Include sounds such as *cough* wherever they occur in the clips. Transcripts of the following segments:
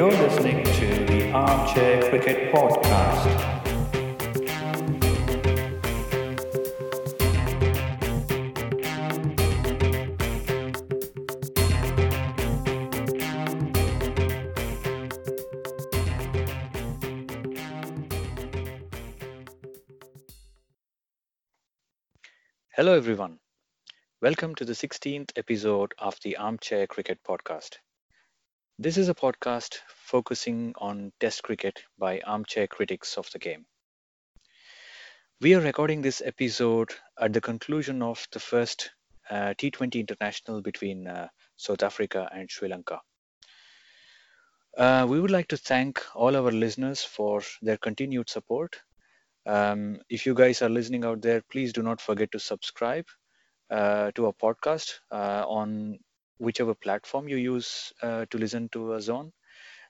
You're listening to the Armchair Cricket Podcast. Hello, everyone. Welcome to the 16th episode of the Armchair Cricket Podcast. This is a podcast focusing on Test cricket by armchair critics of the game. We are recording this episode at the conclusion of the first uh, T20 international between uh, South Africa and Sri Lanka. Uh, we would like to thank all our listeners for their continued support. Um, if you guys are listening out there, please do not forget to subscribe uh, to our podcast uh, on whichever platform you use uh, to listen to us on,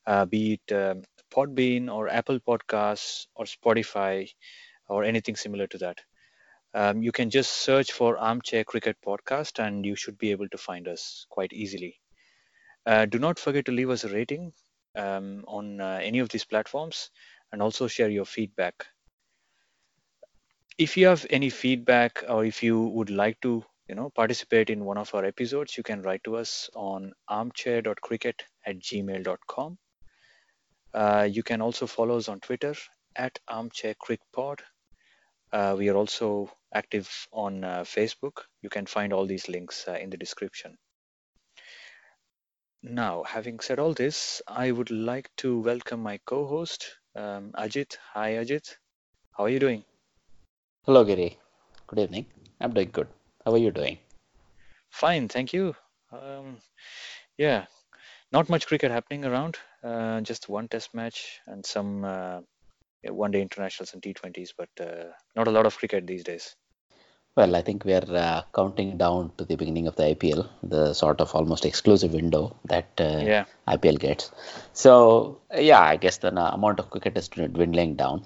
uh, be it um, Podbean or Apple Podcasts or Spotify or anything similar to that. Um, you can just search for Armchair Cricket Podcast and you should be able to find us quite easily. Uh, do not forget to leave us a rating um, on uh, any of these platforms and also share your feedback. If you have any feedback or if you would like to you know participate in one of our episodes you can write to us on armchair.cricket at gmail.com uh, you can also follow us on twitter at armchaircrickpod. Uh, we are also active on uh, facebook. You can find all these links uh, in the description. Now having said all this i would like to welcome my co-host um, ajit. Hi ajit. How are you doing? Hello, Giri. Good evening. I'm doing good. How are you doing? Fine, thank you. Um, yeah, not much cricket happening around. Uh, just one test match and some uh, one-day internationals and T20s, but uh, not a lot of cricket these days. Well, I think we are uh, counting down to the beginning of the IPL, the sort of almost exclusive window that uh, Yeah, IPL gets. So, yeah, I guess the uh, amount of cricket is dwindling down.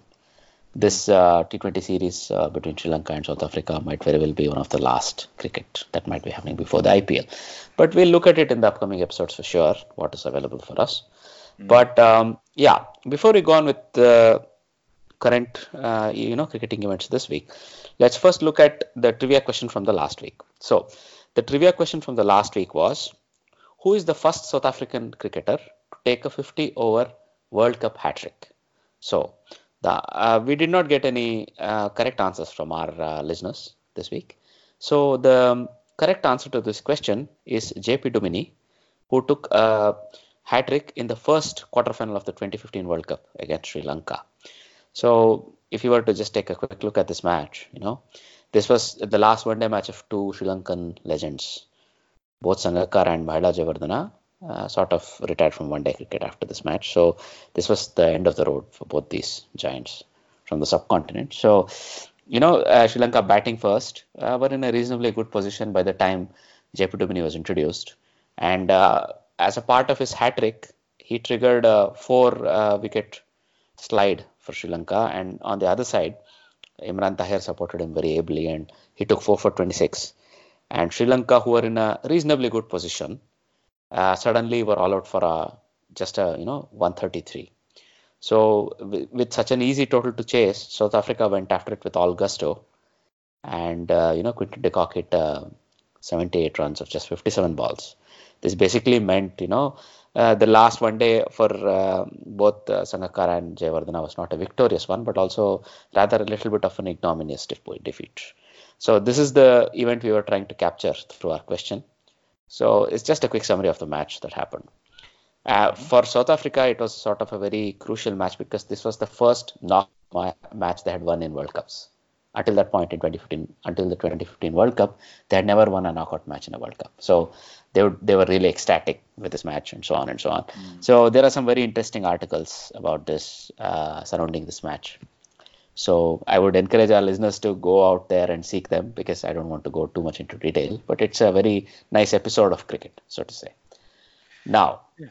This uh, T20 series uh, between Sri Lanka and South Africa might very well be one of the last cricket that might be happening before the IPL. But we'll look at it in the upcoming episodes for sure, what is available for us. But um, yeah, before we go on with the current, uh, you know, cricketing events this week, let's first look at the trivia question from the last week. So, the trivia question from the last week was, who is the first South African cricketer to take a 50 over World Cup hat trick? So, the, uh, we did not get any uh, correct answers from our uh, listeners this week. So, the um, correct answer to this question is JP Dumini, who took a hat trick in the first quarterfinal of the 2015 World Cup against Sri Lanka. So, if you were to just take a quick look at this match, you know, this was the last one day match of two Sri Lankan legends, both Sangakkara and Mahela Jayawardena. Uh, sort of retired from one day cricket after this match. So, this was the end of the road for both these giants from the subcontinent. So, you know, uh, Sri Lanka batting first uh, were in a reasonably good position by the time JP Dumini was introduced. And uh, as a part of his hat trick, he triggered a four uh, wicket slide for Sri Lanka. And on the other side, Imran Tahir supported him very ably and he took 4 for 26. And Sri Lanka, who were in a reasonably good position, uh, suddenly were all out for a, just a, you know, 133. So with, such an easy total to chase, South Africa went after it with all gusto. And, uh, you know, Quinton de Kock hit uh, 78 runs of just 57 balls. This basically meant, you know, uh, the last one day for uh, both uh, Sangakkara and Jayawardena was not a victorious one, but also rather a little bit of an ignominious defeat. So this is the event we were trying to capture through our question. So it's just a quick summary of the match that happened. Uh, for South Africa, it was sort of a very crucial match because this was the first knock match they had won in World Cups. Until that point in 2015, until the 2015 World Cup, they had never won a knockout match in a World Cup. So they would, they were really ecstatic with this match and so on and so on. So there are some very interesting articles about this uh, surrounding this match. So I would encourage our listeners to go out there and seek them because I don't want to go too much into detail, but it's a very nice episode of cricket, so to say. Now, Yeah.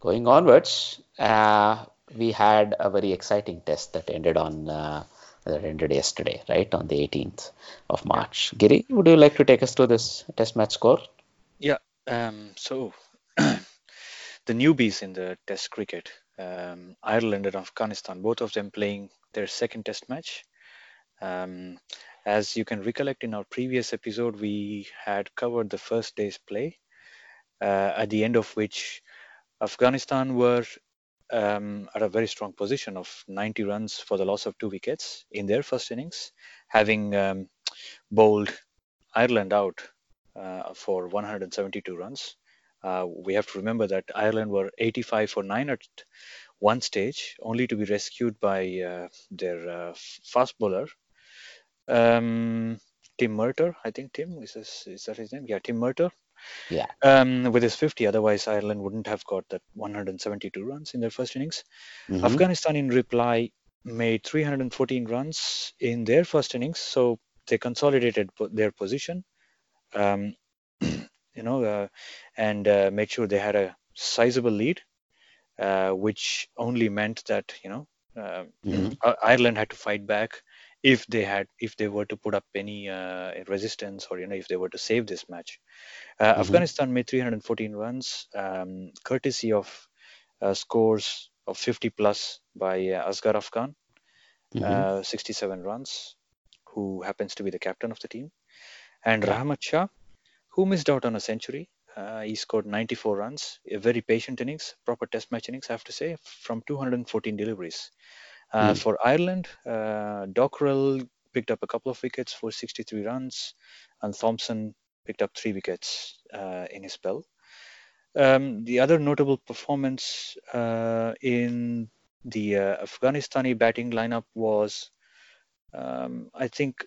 going onwards, uh, we had a very exciting test that ended on uh, that ended yesterday, right on the 18th of March. Giri, would you like to take us through this test match score? Yeah. Um, so *clears throat* the newbies in the Test cricket, um, Ireland and Afghanistan, both of them playing their second Test match. Um, as you can recollect in our previous episode, we had covered the first day's play, uh, at the end of which Afghanistan were um, at a very strong position of 90 runs for the loss of two wickets in their first innings, having um, bowled Ireland out uh, for 172 runs. Uh, we have to remember that Ireland were 85 for 9 at one stage, only to be rescued by uh, their uh, fast bowler, um, Tim Murtagh. I think Tim is, this, is that his name? Yeah, Tim Murtagh. Yeah. Um, with his 50, otherwise Ireland wouldn't have got that 172 runs in their first innings. Mhm. Afghanistan, in reply, made 314 runs in their first innings, so they consolidated po- their position. Um, *clears throat* you know, uh, and uh, made sure they had a sizable lead, uh, which only meant that you know uh, Mhm. Ireland had to fight back if they had if they were to put up any uh, resistance or you know if they were to save this match. Uh, Mhm. Afghanistan made 314 runs, um, courtesy of uh, scores of 50 plus by uh, Asghar Afghan, Mhm. uh, 67 runs, who happens to be the captain of the team, and Rahmat Shah, who missed out on a century. Uh, he scored 94 runs, a very patient innings, proper test match innings, I have to say, from 214 deliveries. Uh, Mm. For Ireland, uh, Dockrell picked up a couple of wickets for 63 runs, and Thompson picked up three wickets uh, in his spell. Um, the other notable performance uh, in the uh, Afghanistani batting lineup was, um, I think,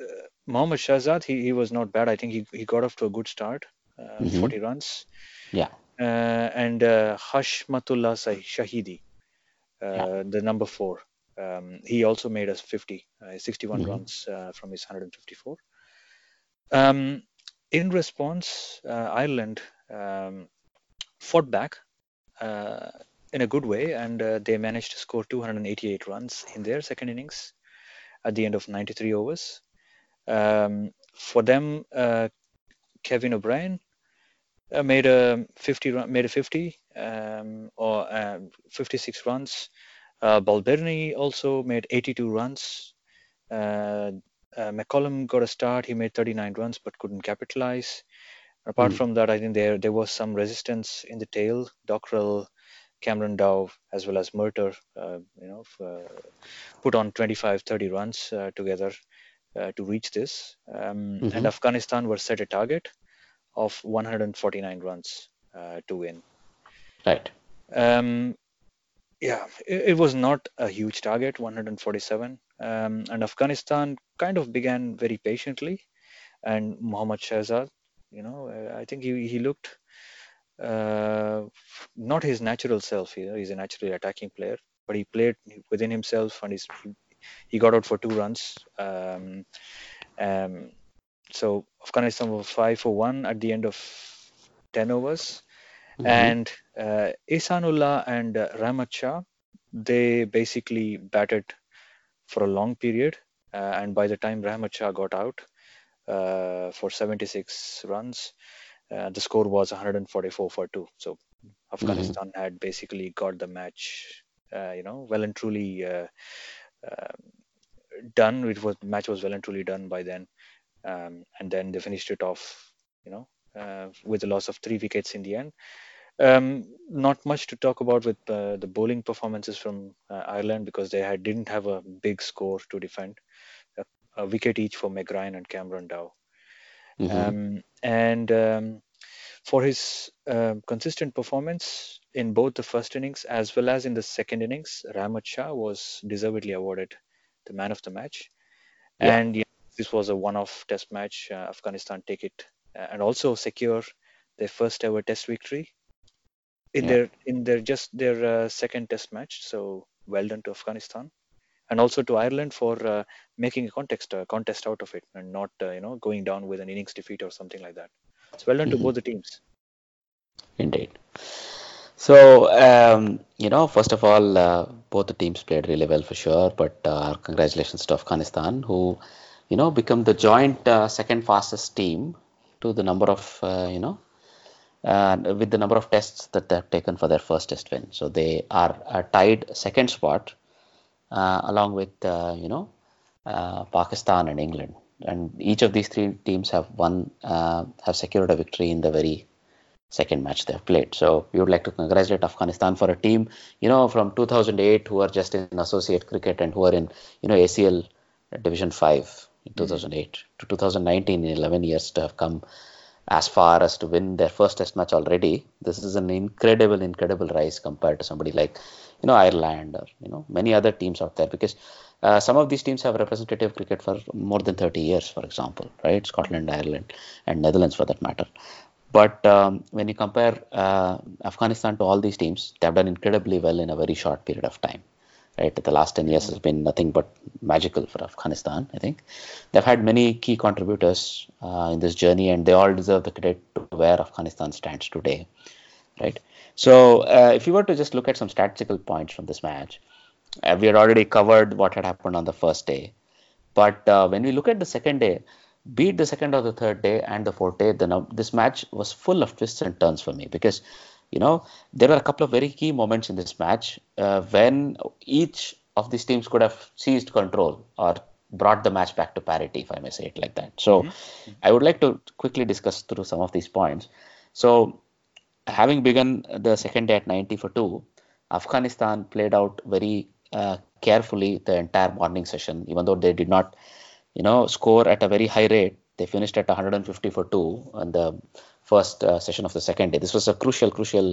uh, Mohammad Shahzad. He, he was not bad. I think he, he got off to a good start, uh, Mhm. 40 runs. Yeah. Uh, and uh, Hashmatullah Shahidi, uh, Yeah. the number four. Um, he also made us 50, uh, 61 Mhm. runs uh, from his 154. Um, in response, uh, Ireland um, fought back uh, in a good way, and uh, they managed to score 288 runs in their second innings at the end of 93 overs. Um, for them, uh, Kevin O'Brien uh, made a 50 run, made a 50 um, or um 56 runs. Uh, Balbirnie also made 82 runs. Uh, uh, McCollum got a start. He made 39 runs but couldn't capitalize. Apart Mm. from that, I think there there was some resistance in the tail. Dockrell, Cameron Dow, as well as Murtagh, uh, you know, f- uh, put on 25, 30 runs uh, together uh, to reach this. Um, Mhm. And Afghanistan were set a target of 149 runs uh, to win. Right. Um, yeah, it, it was not a huge target, 147. Um, and Afghanistan kind of began very patiently. And Mohammad Shahzad, you know, uh, I think he, he looked uh, not his natural self. You know, he's a naturally attacking player, but he played within himself and he's, he got out for two runs. Um, um, so Afghanistan was five for one at the end of 10 overs Mhm. and uh, Ihsanullah and uh, Rahmat Shah, they basically batted for a long period. Uh, and by the time Rahmat Shah got out uh, for 76 runs, uh, the score was 144 for two. So Afghanistan had basically got the match, uh, you know, well and truly uh, uh, done. It was match was well and truly done by then, um, and then they finished it off, you know, uh, with a loss of three wickets in the end. Um, not much to talk about with uh, the bowling performances from uh, Ireland because they had didn't have a big score to defend. A, a wicket each for McBrine and Cameron Dow. Mhm. Um, and um, for his um consistent performance in both the first innings as well as in the second innings, Rahmat Shah was deservedly awarded the man of the match. Yeah. And yeah, this was a one-off Test match. Uh, Afghanistan take it uh, and also secure their first ever Test victory in Yeah. their in their just their uh, second Test match. So well done to Afghanistan. And also to Ireland for uh, making a contest uh, contest out of it and not uh, you know going down with an innings defeat or something like that. So well done Mhm. to both the teams. Indeed. So, um, you know, first of all, uh, both the teams played really well for sure, but uh, congratulations to Afghanistan, who, you know, become the joint uh, second fastest team to the number of, uh, you know, uh, with the number of tests that they have taken for their first test win. So they are, are tied second spot uh, along with uh, you know uh, Pakistan and England. And each of these three teams have won, uh, have secured a victory in the very second match they have played. So we would like to congratulate Afghanistan for a team, you know, from 2008 who are just in associate cricket and who are in, you know, ACL Division 5 in 2008 mm-hmm. to 2019 in 11 years to have come as far as to win their first test match already. This is an incredible, incredible rise compared to somebody like, you know, Ireland or, you know, many other teams out there because uh, some of these teams have representative cricket for more than 30 years, for example, right? Scotland, Ireland, and Netherlands for that matter. But um, when you compare uh, Afghanistan to all these teams, they have done incredibly well in a very short period of time. Right, the last 10 years has been nothing but magical for Afghanistan. I think they've had many key contributors uh, in this journey, and they all deserve the credit to where Afghanistan stands today. Right. So, uh, if you were to just look at some statistical points from this match, uh, we had already covered what had happened on the first day. But uh, when we look at the second day, beat the second or the third day and the fourth day, then this match was full of twists and turns for me because, you know, there were a couple of very key moments in this match uh, when each of these teams could have seized control or brought the match back to parity, if I may say it like that. So mm-hmm. I would like to quickly discuss through some of these points. So, having begun the second day at 90 for 2, Afghanistan played out very uh, carefully the entire morning session, even though they did not you know, score at a very high rate. They finished at 150 for two on the first uh, session of the second day. This was a crucial, crucial,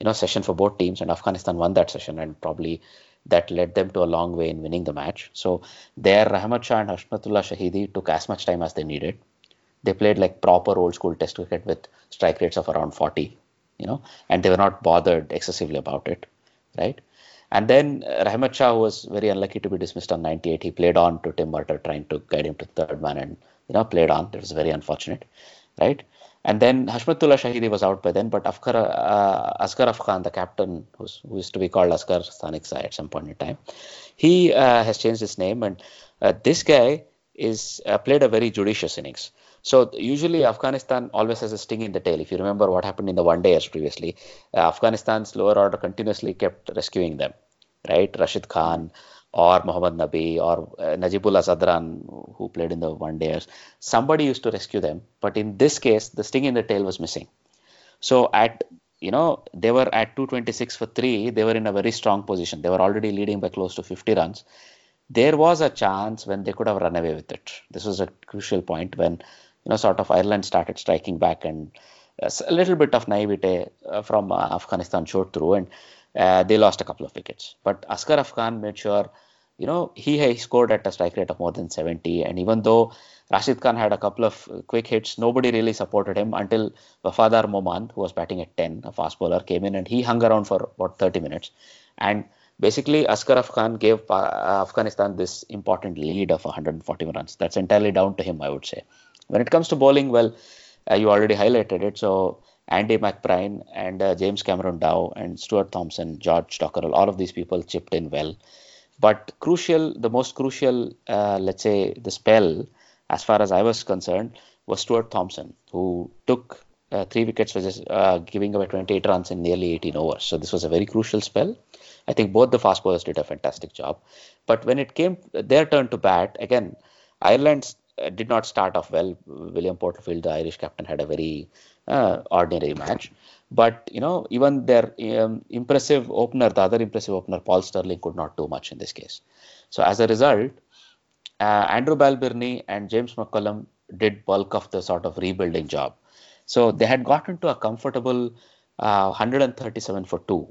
you know, session for both teams, and Afghanistan won that session, and probably that led them to a long way in winning the match. So there, Rahmat Shah and Hashmatullah Shahidi took as much time as they needed. They played like proper old school test cricket with strike rates of around 40, you know, and they were not bothered excessively about it, right? And then uh, Rahmat Shah was very unlucky to be dismissed on 98. He played on to Tim Murtagh, trying to guide him to third man, and you know played on. It was very unfortunate, right? And then Hashmatullah Shahidi was out by then, but Afkar, uh, Asghar Afghan, the captain, who's, who used to be called Asghar Staniczai at some point in time, he uh, has changed his name, and uh, this guy is uh, played a very judicious innings. So usually Afghanistan always has a sting in the tail. If you remember what happened in the one days previously, uh, Afghanistan's lower order continuously kept rescuing them right? Rashid Khan or Mohammad Nabi or uh, Najibullah Zadran, who played in the one days. Somebody used to rescue them, but in this case, the sting in the tail was missing. So at you know they were at 226 for three. They were in a very strong position. They were already leading by close to 50 runs. There was a chance when they could have run away with it. This was a crucial point when you know sort of Ireland started striking back and uh, a little bit of naivete uh, from uh, Afghanistan showed through and uh, they lost a couple of wickets. But Asghar Afghan made sure, you know, he, he scored at a strike rate of more than 70. And even though Rashid Khan had a couple of quick hits, nobody really supported him until Wafadar Momand, who was batting at 10, a fast bowler, came in and he hung around for about 30 minutes. And basically, Asghar Afghan gave uh, Afghanistan this important lead of 140 runs. That's entirely down to him, I would say. When it comes to bowling, well, uh, you already highlighted it. So Andy McBrine and uh, James Cameron Dow and Stuart Thompson, George Dockrell, all of these people chipped in well. But crucial, the most crucial, uh, let's say, the spell, as far as I was concerned, was Stuart Thompson, who took uh, three wickets for just uh, giving away 28 runs in nearly 18 overs. So this was a very crucial spell. I think both the fast bowlers did a fantastic job. But when it came their turn to bat, again, Ireland uh, did not start off well. William Porterfield, the Irish captain, had a very ordinary match. But you know, even their um, impressive opener, the other impressive opener, Paul Stirling, could not do much in this case. So as a result, uh, Andrew Balbirnie and James McCollum did bulk of the sort of rebuilding job. So they had gotten to a comfortable uh, 137 for two.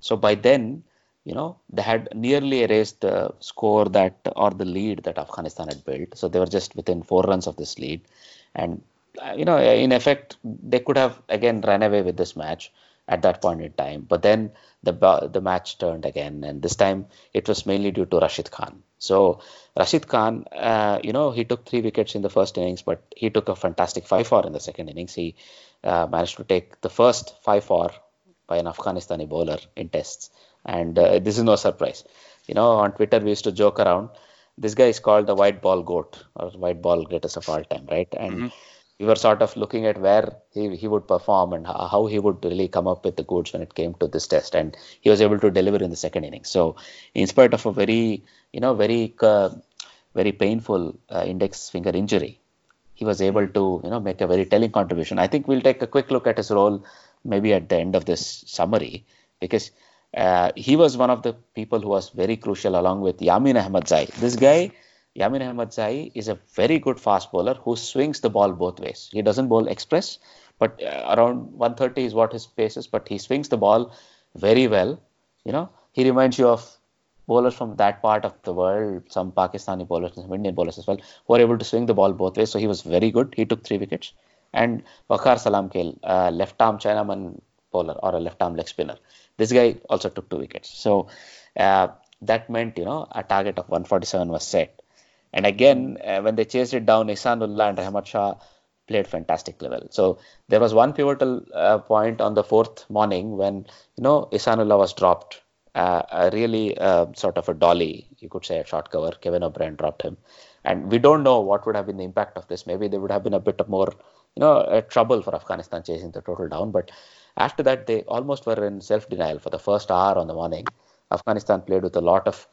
So by then, you know, they had nearly erased the score that or the lead that Afghanistan had built. So they were just within four runs of this lead, and you know, in effect, they could have again run away with this match at that point in time. But then the the match turned again, and this time it was mainly due to Rashid Khan. So Rashid Khan, uh, you know, he took three wickets in the first innings, but he took a fantastic five-for in the second innings. He uh, managed to take the first five-for by an Afghanistani bowler in tests, and uh, this is no surprise. You know, on Twitter we used to joke around. This guy is called the white ball goat or white ball greatest of all time, right? And mm-hmm we were sort of looking at where he, he would perform and how, he would really come up with the goods when it came to this test. And he was able to deliver in the second inning. So, in spite of a very, you know, very, uh, very painful uh, index finger injury, he was able to, you know, make a very telling contribution. I think we'll take a quick look at his role maybe at the end of this summary because uh, he was one of the people who was very crucial along with Yamin Ahmadzai. This guy Yamin Ahmadzai is a very good fast bowler who swings the ball both ways. He doesn't bowl express, but uh, around 130 is what his pace is, but he swings the ball very well. You know, he reminds you of bowlers from that part of the world, some Pakistani bowlers, some Indian bowlers as well, who are able to swing the ball both ways. So he was very good. He took three wickets. And Waqar Salamkhail, a left arm Chinaman bowler or a left arm leg spinner. This guy also took two wickets. So uh, that meant, you know, a target of 147 was set. And again, uh, when they chased it down, Ihsanullah and Rahmat Shah played fantastic level. So there was one pivotal uh, point on the fourth morning when you know Ihsanullah was dropped. Uh, a really uh, sort of a dolly, you could say, a short cover. Kevin O'Brien dropped him, and we don't know what would have been the impact of this. Maybe there would have been a bit of more, you know, trouble for Afghanistan chasing the total down. But after that, they almost were in self-denial for the first hour on the morning. Afghanistan played with a lot of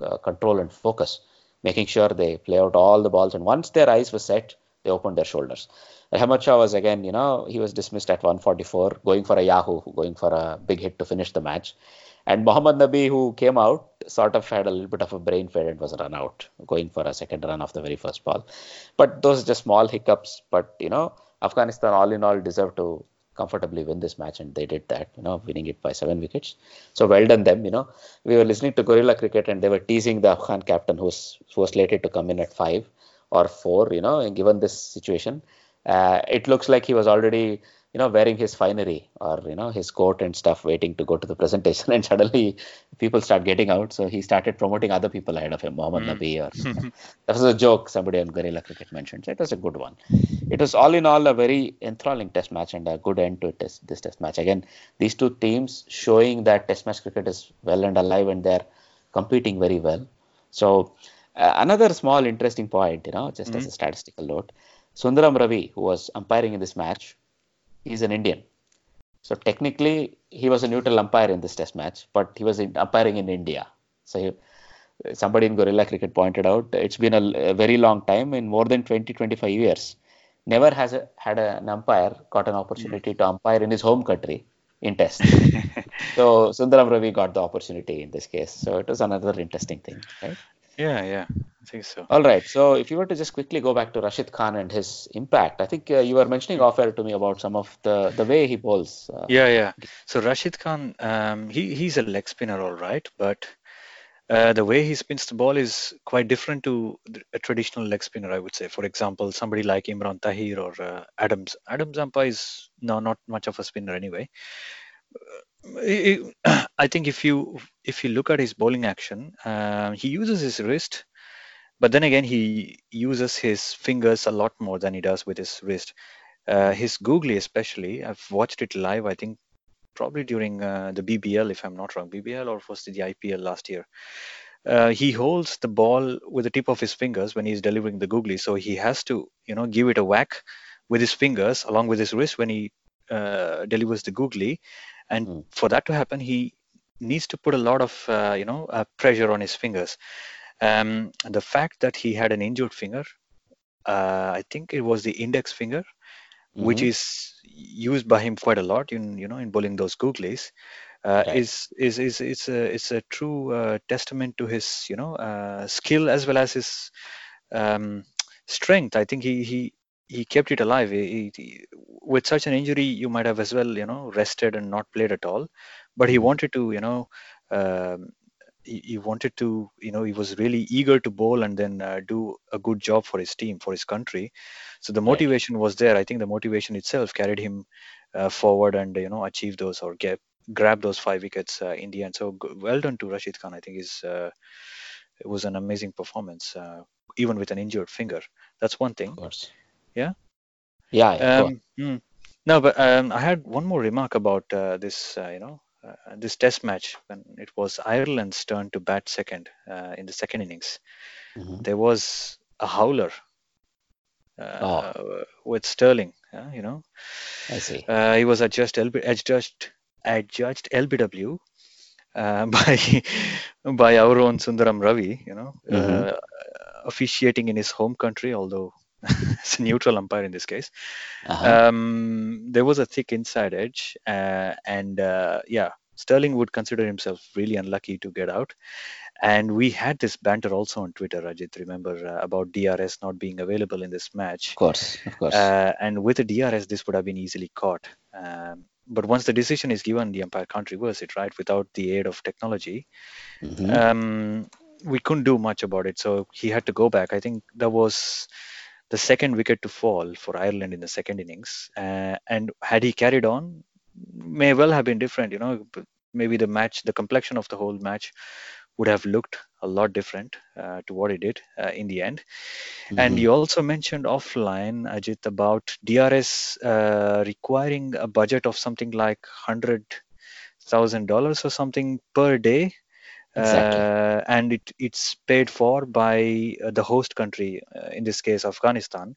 uh, control and focus making sure they play out all the balls. And once their eyes were set, they opened their shoulders. Ahmad Shah was again, you know, he was dismissed at 144, going for a Yahoo, going for a big hit to finish the match. And Mohammad Nabi, who came out, sort of had a little bit of a brain fade and was run out, going for a second run off the very first ball. But those are just small hiccups. But, you know, Afghanistan, all in all, deserved to comfortably win this match, and they did that, you know, winning it by seven wickets. So well done them, you know. We were listening to Guerilla Cricket, and they were teasing the Afghan captain, who was, who was slated to come in at five or four, you know, given this situation, uh, it looks like he was already you know wearing his finery or you know his coat and stuff waiting to go to the *laughs* presentation and suddenly people start getting out. So he started promoting other people ahead of him Mohammad mm. Nabi or *laughs* that was a joke somebody on Guerilla Cricket mentioned. So it was a good one. It was all in all a very enthralling test match and a good end to test, this test match. Again these two teams showing that test match cricket is well and alive and they're competing very well. So uh, another small interesting point you know just mm. as a statistical note. Sundaram Ravi who was umpiring in this match he's an Indian. So technically, he was a neutral umpire in this test match, but he was in, umpiring in India. So he, somebody in Guerilla Cricket pointed out it's been a, a, very long time, in more than 20, 25 years. Never has a, had a, an umpire got an opportunity to umpire in his home country in test. *laughs* so Sundaram Ravi got the opportunity in this case. So it was another interesting thing, right? Yeah, yeah, I think so. All right. So if you were to just quickly go back to Rashid Khan and his impact, I think uh, you were mentioning off air to me about some of the the way he bowls. Uh, yeah, yeah. So Rashid Khan, um, he he's a leg spinner, all right, but uh, the way he spins the ball is quite different to a traditional leg spinner, I would say. For example, somebody like Imran Tahir or uh, Adams. Adams Zampa is no, not much of a spinner anyway. *clears throat* I think if you if you look at his bowling action, uh, he uses his wrist, but then again he uses his fingers a lot more than he does with his wrist. Uh, his googly, especially, I've watched it live. I think probably during uh, the BBL, if I'm not wrong, BBL or was it the IPL last year. Uh, he holds the ball with the tip of his fingers when he's delivering the googly, so he has to, you know, give it a whack with his fingers along with his wrist when he uh, delivers the googly and mm. for that to happen he needs to put a lot of uh, you know uh, pressure on his fingers um, the fact that he had an injured finger uh, i think it was the index finger mm-hmm. which is used by him quite a lot in you know in bowling those googlies uh, okay. is is is it's a it's a true uh, testament to his you know uh, skill as well as his um, strength i think he he he kept it alive. He, he, with such an injury, you might have as well, you know, rested and not played at all. But he wanted to, you know, um, he, he, wanted to, you know, he was really eager to bowl and then uh, do a good job for his team, for his country. So the motivation right. was there. I think the motivation itself carried him uh, forward and you know achieve those or get grab those five wickets uh, in the end. So well done to Rashid Khan. I think is uh, it was an amazing performance, uh, even with an injured finger. That's one thing. Of course. Yeah. Yeah. yeah um, hmm. No, but um, I had one more remark about uh, this. Uh, you know, uh, this Test match when it was Ireland's turn to bat second uh, in the second innings. Mm-hmm. There was a howler uh, with Stirling. uh, you know, I see. uh, he was adjudged, LB, adjudged, adjudged LBW uh, *laughs* by by our own Sundaram Ravi. You know, Mhm. uh, officiating in his home country, although *laughs* it's a neutral umpire in this case. Uh-huh. Um, there was a thick inside edge, uh, and uh, yeah, Stirling would consider himself really unlucky to get out. And we had this banter also on Twitter, Rajit. Remember uh, about DRS not being available in this match. of course, of course. Uh, and with a DRS, this would have been easily caught. Um, but once the decision is given, the umpire can't reverse it, right? Without the aid of technology, Mhm. um, we couldn't do much about it. So he had to go back. I think that was the second wicket to fall for Ireland in the second innings. Uh, and had he carried on, may well have been different. You know, maybe the match, the complexion of the whole match would have looked a lot different uh, to what it did uh, in the end. And Mhm. you also mentioned offline, Ajit, about DRS uh, requiring a budget of something like hundred thousand dollars or something per day, Exactly. uh, and it, it's paid for by uh, the host country, uh, in this case Afghanistan.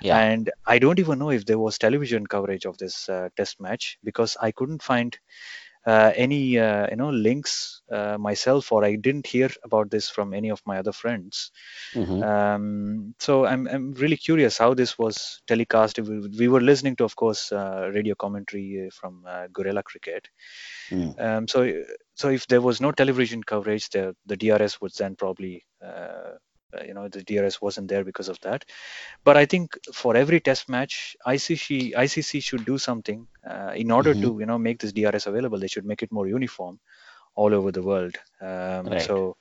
Yeah. And I don't even know if there was television coverage of this uh, test match because I couldn't find uh, any uh, you know links uh, myself, or I didn't hear about this from any of my other friends. Mhm. Um, so I'm I'm really curious how this was telecast. We, we were listening to, of course, uh, radio commentary uh, from uh, Guerilla Cricket. Mm. Um, so so if there was no television coverage, the the DRS would then probably you know the DRS wasn't there because of that. But I think for every test match, ICC ICC should do something uh, in order Mhm. to you know make this DRS available. They should make it more uniform all over the world. Um, Right. So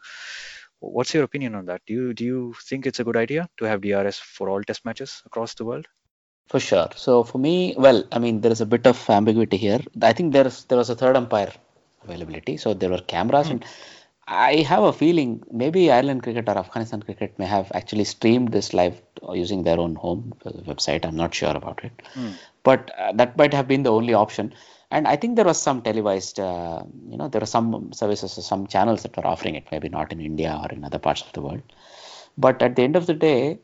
what's your opinion on that? Do you do you think it's a good idea to have DRS for all test matches across the world? For sure. So for me, well, I mean, there is a bit of ambiguity here. I think there's there was a third umpire availability, so there were cameras, and I have a feeling maybe Ireland cricket or Afghanistan cricket may have actually streamed this live using their own home website. I'm not sure about it, Hmm. but uh, that might have been the only option. And I think there was some televised, uh, you know, there are some services, or some channels that were offering it, maybe not in India or in other parts of the world. But at the end of the day,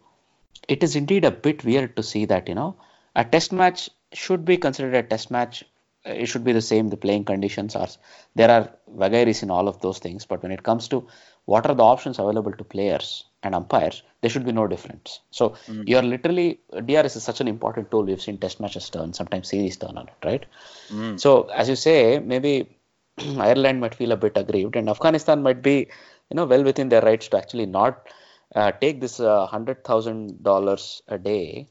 it is indeed a bit weird to see that you know a test match should be considered a test match Uh, it should be the same the playing conditions are there are vagaries in all of those things but when it comes to what are the options available to players and umpires there should be no difference. So you're literally drs is such an important tool. We've seen test matches turn sometimes series turn on it right? Mm. so as you say maybe *clears throat* ireland might feel a bit aggrieved and afghanistan might be you know well within their rights to actually not uh, take this uh, hundred thousand dollars a day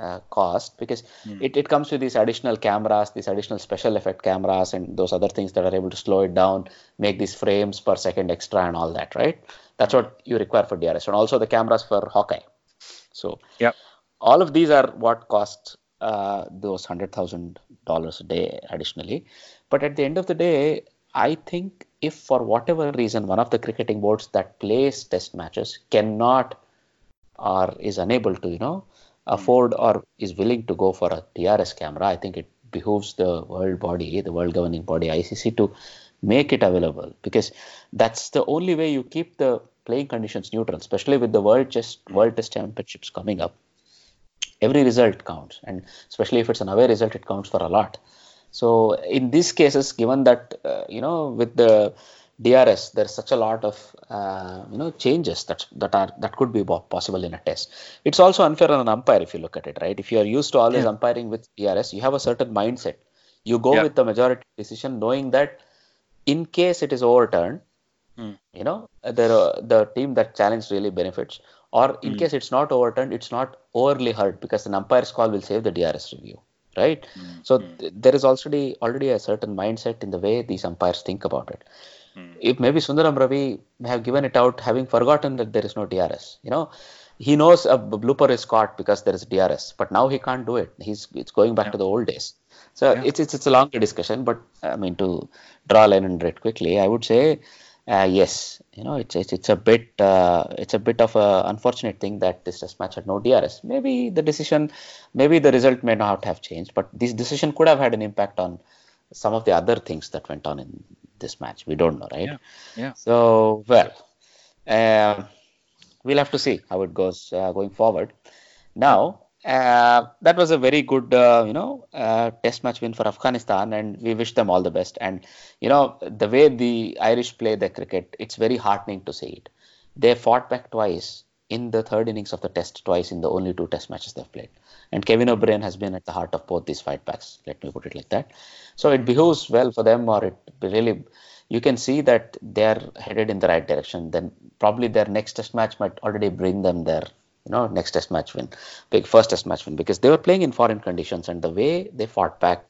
uh, cost because it, it comes with these additional cameras, these additional special effect cameras, and those other things that are able to slow it down, make these frames per second extra, and all that, right? That's what you require for DRS, and also the cameras for Hawkeye. So Yep. all of these are what cost uh, those hundred thousand dollars a day additionally. But at the end of the day, I think if for whatever reason one of the cricketing boards that plays test matches cannot or is unable to, you know, afford or is willing to go for a DRS camera, I think it behooves the world body, the world governing body, ICC, to make it available because that's the only way you keep the playing conditions neutral, especially with the world just world test championships coming up. Every result counts, and especially if it's an away result, it counts for a lot. So in these cases, given that uh, you know with the DRS, there's such a lot of uh, you know changes that that are that could be possible in a test. It's also unfair on an umpire if you look at it, right? If you are used to always Yeah. umpiring with DRS, you have a certain mindset. You go Yeah. with the majority decision, knowing that in case it is overturned, Hmm. you know the the team that challenged really benefits. Or in Hmm. case it's not overturned, it's not overly hurt because an umpire's call will save the DRS review, right? So th- there is already already a certain mindset in the way these umpires think about it. If maybe Sundaram Ravi may have given it out having forgotten that there is no DRS. You know, he knows a blooper is caught because there is DRS, but now he can't do it. He's it's going back to the old days. So Yeah. it's, it's it's a longer discussion, but I mean to draw a line under it quickly, I would say uh, yes. You know, it's it's, it's a bit uh, it's a bit of a unfortunate thing that this test match had no DRS. Maybe the decision, maybe the result may not have changed, but this decision could have had an impact on some of the other things that went on in this match. We don't know, right? Yeah, yeah. So well, um, we'll have to see how it goes uh, going forward. Now, uh, that was a very good, uh, you know, uh, test match win for Afghanistan, and we wish them all the best. And you know, the way the Irish play their cricket, it's very heartening to see it. They fought back twice in the third innings of the test, twice in the only two test matches they've played. And Kevin O'Brien has been at the heart of both these fight backs. Let me put it like that. So it behooves well for them, or it really, you can see that they're headed in the right direction. Then probably their next test match might already bring them their you know next test match win big first test match win because they were playing in foreign conditions and the way they fought back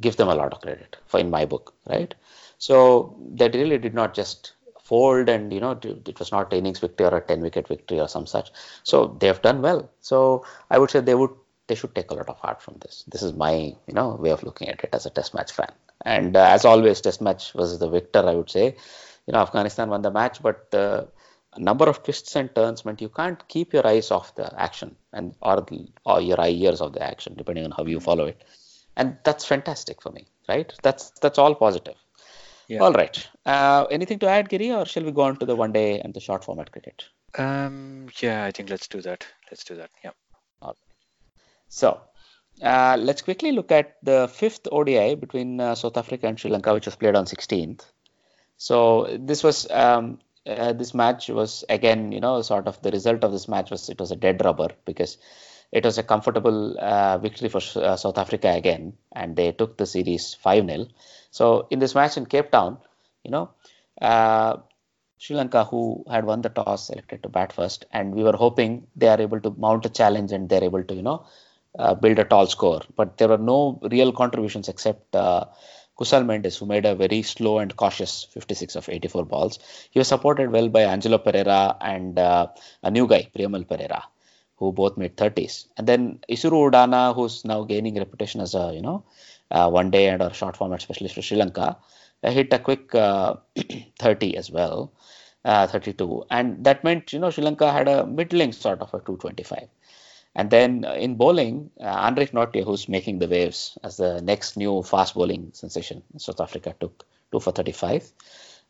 gives them a lot of credit for in my book right so they really did not just fold and you know it was not innings victory or a 10 wicket victory or some such. So they have done well. So i would say they would they should take a lot of heart from this. This is my you know way of looking at it as a test match fan. And uh, as always test match was the victor i would say. You know afghanistan won the match but uh, a number of twists and turns meant you can't keep your eyes off the action and or, the, or your ears of the action depending on how you follow it. And that's fantastic for me right? That's that's all positive yeah. all right. Uh, anything to add giri or shall we go on to the one day and the short format cricket? Um yeah i think let's do that. Let's do that. Yeah. All right. So uh, let's quickly look at the fifth ODI between uh, South Africa and Sri Lanka, which was played on 16th. So this was um, uh, this match was again, you know, sort of the result of this match was it was a dead rubber because it was a comfortable uh, victory for uh, South Africa again, and they took the series 5 0. So in this match in Cape Town, you know, uh, Sri Lanka, who had won the toss, selected to bat first, and we were hoping they are able to mount a challenge and they're able to, you know, uh, build a tall score. But there were no real contributions except uh, Kusal Mendis, who made a very slow and cautious 56 of 84 balls. He was supported well by Angelo Perera and uh, a new guy, Priyamal Perera, who both made 30s. And then Isuru Udana, who's now gaining reputation as a, you know, uh, one day and a short format specialist for Sri Lanka, uh, hit a quick uh, *clears throat* 30 as well, uh, 32. And that meant, you know, Sri Lanka had a middling sort of a 225. And then uh, in bowling, uh, Anrich Nortje, who's making the waves as the next new fast bowling sensation, South Africa took two for 35.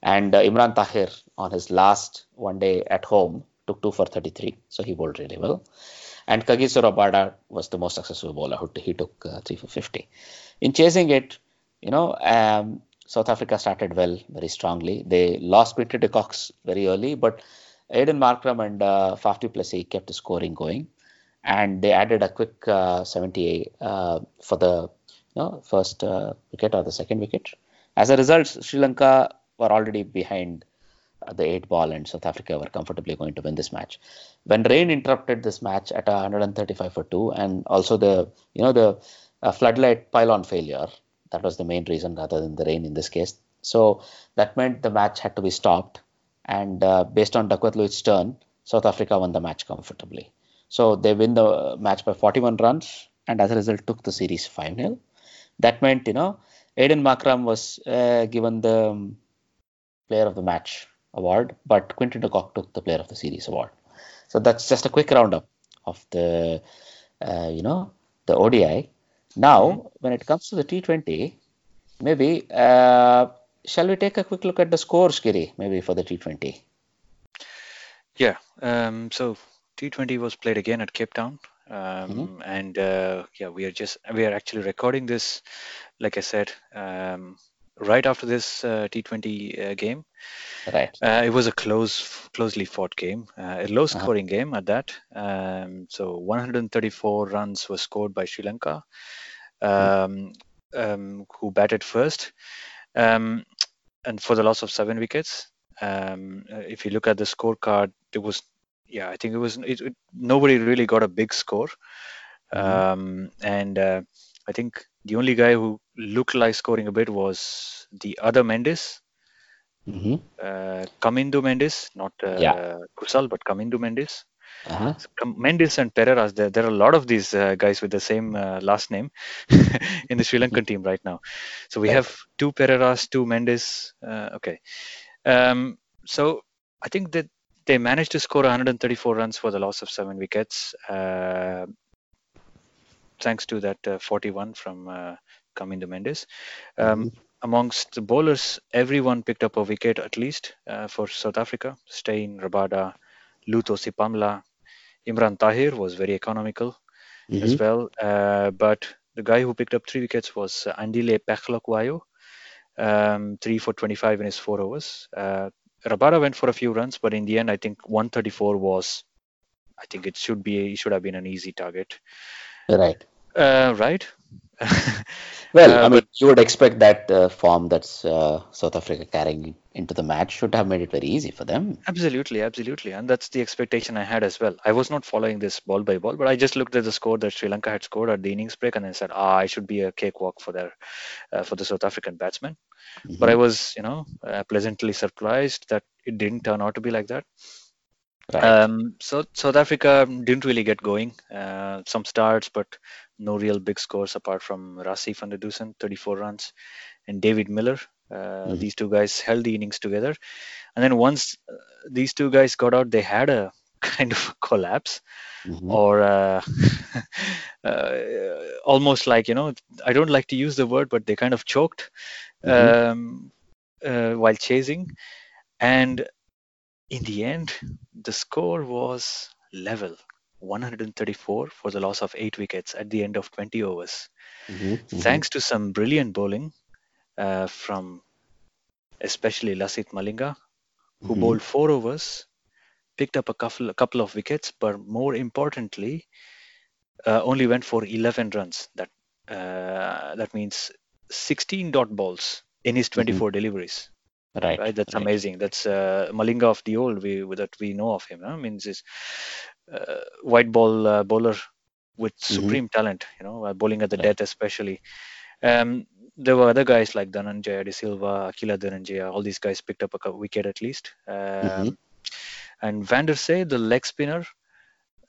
And uh, Imran Tahir on his last one day at home took two for 33. So he bowled really well. And Kagiso Rabada was the most successful bowler. Who he took uh, three for 50. In chasing it, you know, um, South Africa started well, very strongly. They lost Quinton de Kock very early, but Aiden Markram and uh, Faf du kept the scoring going and they added a quick uh, 78 uh, for the you know, first uh, wicket or the second wicket. As a result, Sri Lanka were already behind the eight ball, and South Africa were comfortably going to win this match. When rain interrupted this match at 135 for two, and also the you know the uh, floodlight pylon failure, that was the main reason rather than the rain in this case. So that meant the match had to be stopped, and uh, based on Duckworth Lewis Stern, South Africa won the match comfortably. So they win the match by 41 runs and as a result took the series 5 0. That meant, you know, Aiden Markram was uh, given the um, player of the match award, but Quinton de Kock took the player of the series award. So that's just a quick roundup of the, uh, you know, the ODI. Now, mm-hmm. when it comes to the T20, maybe uh, shall we take a quick look at the scores, Giri, maybe for the T20? Yeah. Um, so T20 was played again at Cape Town. Um, mm-hmm. And uh, yeah, we are just we are actually recording this, like I said, um, right after this uh, T20 uh, game. Right. Uh, it was a close, closely fought game, uh, a low-scoring uh-huh. game at that. Um, so 134 runs were scored by Sri Lanka, mm-hmm. um, who batted first, um, and for the loss of seven wickets. Um, if you look at the scorecard, it was yeah, I think it was it, it, nobody really got a big score, mm-hmm. um, and uh, I think the only guy who looked like scoring a bit was the other Mendis, mm-hmm. uh, Kamindu Mendis, not uh, yeah. Kusal, but Kamindu Mendis. Uh-huh. So, Mendis and Pereras, there, there are a lot of these uh, guys with the same uh, last name *laughs* in the Sri Lankan mm-hmm. team right now. So we have two Pereras, two Mendis. Uh, okay. Um, so I think that they managed to score 134 runs for the loss of seven wickets, uh, thanks to that uh, 41 from uh, Kamindu Mendis. Um, mm-hmm. Amongst the bowlers, everyone picked up a wicket at least uh, for South Africa. Steyn, Rabada, Lutho Sipamla, Imran Tahir was very economical. as Mhm. well. Uh, but the guy who picked up three wickets was Andile Phehlukwayo, um, three for 25 in his four overs. Uh, Rabada went for a few runs, but in the end, I think 134 was, I think it should be, it should have been an easy target. Right. Uh, right? *laughs* Well, Uh, I mean, but- you would expect that uh, form that's uh, South Africa carrying into the match should have made it very easy for them. Absolutely, absolutely. And that's the expectation I had as well. I was not following this ball by ball, but I just looked at the score that Sri Lanka had scored at the innings break and then said, ah, I should be a cakewalk for their, uh, for the South African batsmen. But I was, you know, uh, pleasantly surprised that it didn't turn out to be like that. Right. Um, so South Africa didn't really get going. Uh, some starts, but no real big scores apart from Rassie van der Dussen, 34 runs, and David Miller. Uh, Mhm. These two guys held the innings together. And then once uh, these two guys got out, they had a *laughs* kind of collapse Mhm. or uh, *laughs* uh, almost like, you know, I don't like to use the word, but they kind of choked Mhm. um, uh, while chasing. And in the end, the score was level 134 for the loss of eight wickets at the end of 20 overs. Mhm. Mhm. Thanks to some brilliant bowling uh, from especially Lasith Malinga, who Mhm. bowled four overs, picked up a couple, a couple of wickets, but more importantly, uh, only went for 11 runs. That uh, that means 16 dot balls in his 24 deliveries Right. right? That's right. amazing. That's uh, Malinga of the old we that we know of him. Huh? Means is uh, white ball uh, bowler with Mhm. supreme talent. You know, uh, bowling at the Right. death especially. Um, there were other guys like Dhananjaya De Silva, Akila Dhananjaya. All these guys picked up a wicket at least. Um, Mhm. And Vandersay, the leg spinner,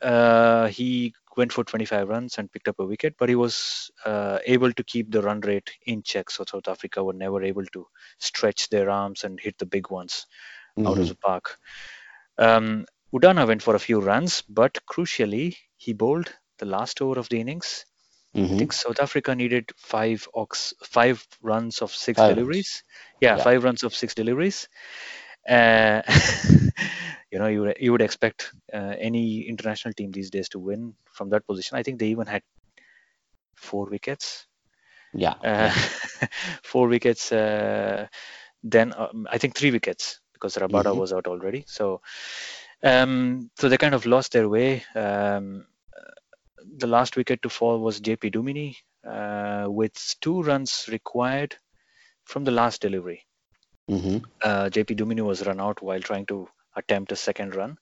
uh, he went for 25 runs and picked up a wicket, but he was uh, able to keep the run rate in check. So South Africa were never able to stretch their arms and hit the big ones out of Mhm. the park. Um, Udana went for a few runs, but crucially, he bowled the last over of the innings. I Mhm. think South Africa needed five ox, five runs of six Five deliveries. Yeah, Yeah. five runs of six deliveries. Uh, *laughs* you know, you would, you would expect uh, any international team these days to win from that position. I think they even had four wickets. Yeah. Uh, *laughs* four wickets. Uh, then um, I think three wickets because Rabada Mhm. was out already. So, um, so they kind of lost their way. Um, the last wicket to fall was JP Duminy uh, with two runs required from the last delivery. Mhm. Uh, JP Duminy was run out while trying to attempt a second run.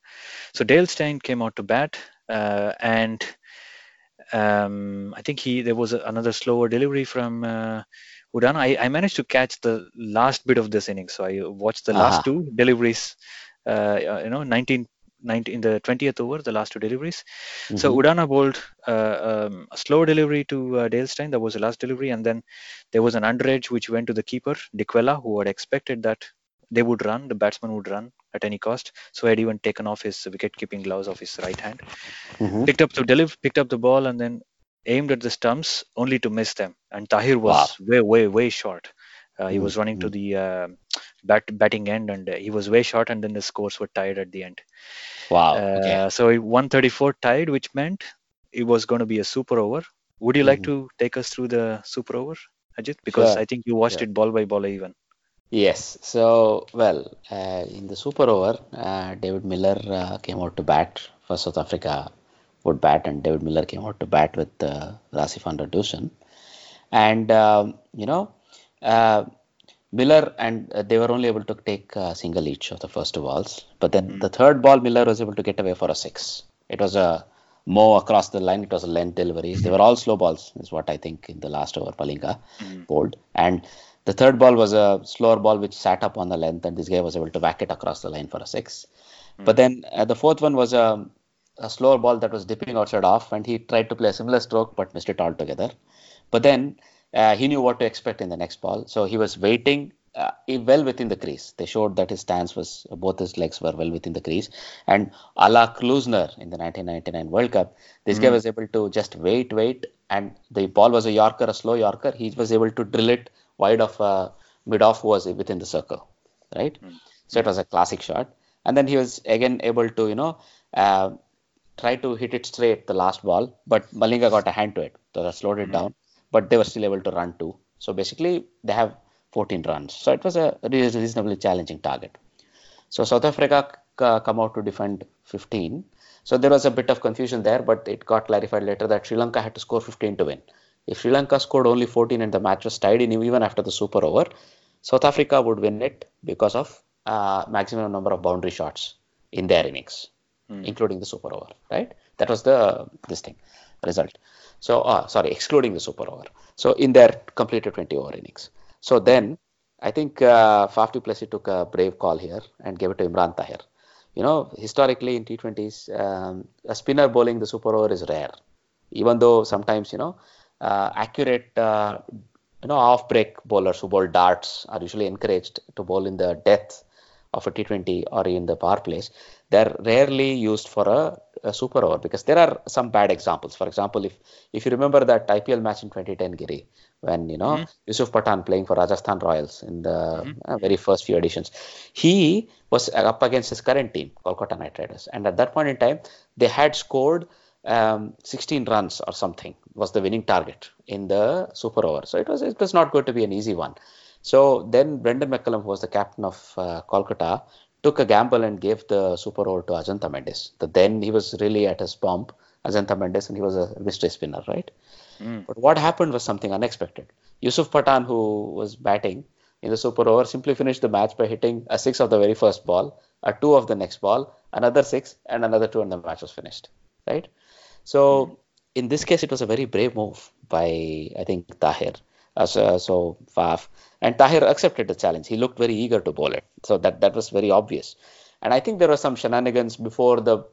So Dale Steyn came out to bat, uh, and um, I think he there was a, another slower delivery from uh, Udana. I, I managed to catch the last bit of this inning, so I watched the Aha. last two deliveries. Uh, you know, 19, 19 in the 20th over, the last two deliveries. So Mhm. Udana bowled uh, um, a slow delivery to uh, Dale Steyn. That was the last delivery, and then there was an underedge which went to the keeper, Dickwella, who had expected that they would run, the batsman would run at any cost. So he had even taken off his wicket-keeping gloves off his right hand, Mhm. picked up the deliver, picked up the ball, and then aimed at the stumps only to miss them. And Tahir was way, way, way short. Uh, he was Mm, running to the uh, bat, batting end, and uh, he was way short. And then the scores were tied at the end. Wow. Uh, Okay. So 134 tied, which meant it was going to be a super over. Would you like Mhm. to take us through the super over, Ajit? Because Sure, I think you watched sure. it ball by ball even. Yes. So, well, uh, in the super over, uh, David Miller uh, came out to bat for South Africa. Would bat, and David Miller came out to bat with uh, Rassie van der Dussen. And um, you know, uh, Miller and uh, they were only able to take a single each of the first two balls. But then the third ball, Miller was able to get away for a six. It was a mo across the line. It was a length delivery. They were all slow balls, is what I think in the last over Malinga bowled. And the third ball was a slower ball which sat up on the length, and this guy was able to whack it across the line for a six. But then uh, the fourth one was a, a slower ball that was dipping outside off, and he tried to play a similar stroke but missed it altogether. But then uh, he knew what to expect in the next ball, so he was waiting uh, well within the crease. They showed that his stance was both his legs were well within the crease, and a la Klusener in the 1999 World Cup, this guy was able to just wait, wait, and the ball was a Yorker, a slow Yorker. He was able to drill it wide of uh, mid off was within the circle, right? So it was a classic shot, and then he was again able to you know. Uh, tried to hit it straight the last ball, but Malinga got a hand to it, so that slowed it down. But they were still able to run two. So basically, they have 14 runs. So it was a reasonably challenging target. So South Africa uh, come out to defend 15. So there was a bit of confusion there, but it got clarified later that Sri Lanka had to score 15 to win. If Sri Lanka scored only 14 and the match was tied in even after the super over, South Africa would win it because of uh, maximum number of boundary shots in their innings, Hmm. including the super over. Right? That was the this thing result. So uh, sorry, excluding the super over. So in their completed 20 over innings. So then I think uh, Faf du took a brave call here and gave it to Imran Tahir. You know, historically in T20s, um, a spinner bowling the super over is rare. Even though sometimes, you know, uh, accurate, uh, you know, off-break bowlers who bowl darts are usually encouraged to bowl in the depth of a T20 or in the power plays. They're rarely used for a, a super over because there are some bad examples. For example, if if you remember that IPL match in 2010, Giri, when you know Yusuf Pathan playing for Rajasthan Royals in the uh, very first few editions, he was up against his current team, Kolkata Knight Riders, and at that point in time, they had scored um, 16 runs or something was the winning target in the super over. So it was it was not going to be an easy one. So then Brendan McCullum, who was the captain of uh, Kolkata, took a gamble and gave the super over to Ajantha Mendis. The, then he was really at his pomp, Ajantha Mendis, and he was a mystery spinner, right? Hmm. But what happened was something unexpected. Yusuf Pathan, who was batting in the super over, simply finished the match by hitting a six of the very first ball, a two of the next ball, another six, and another two, and the match was finished, right? So hmm. in this case, it was a very brave move by I think Tahir. Uh, so, so Faf and Tahir accepted the challenge. He looked very eager to bowl it, so that that was very obvious. And I think there were some shenanigans before the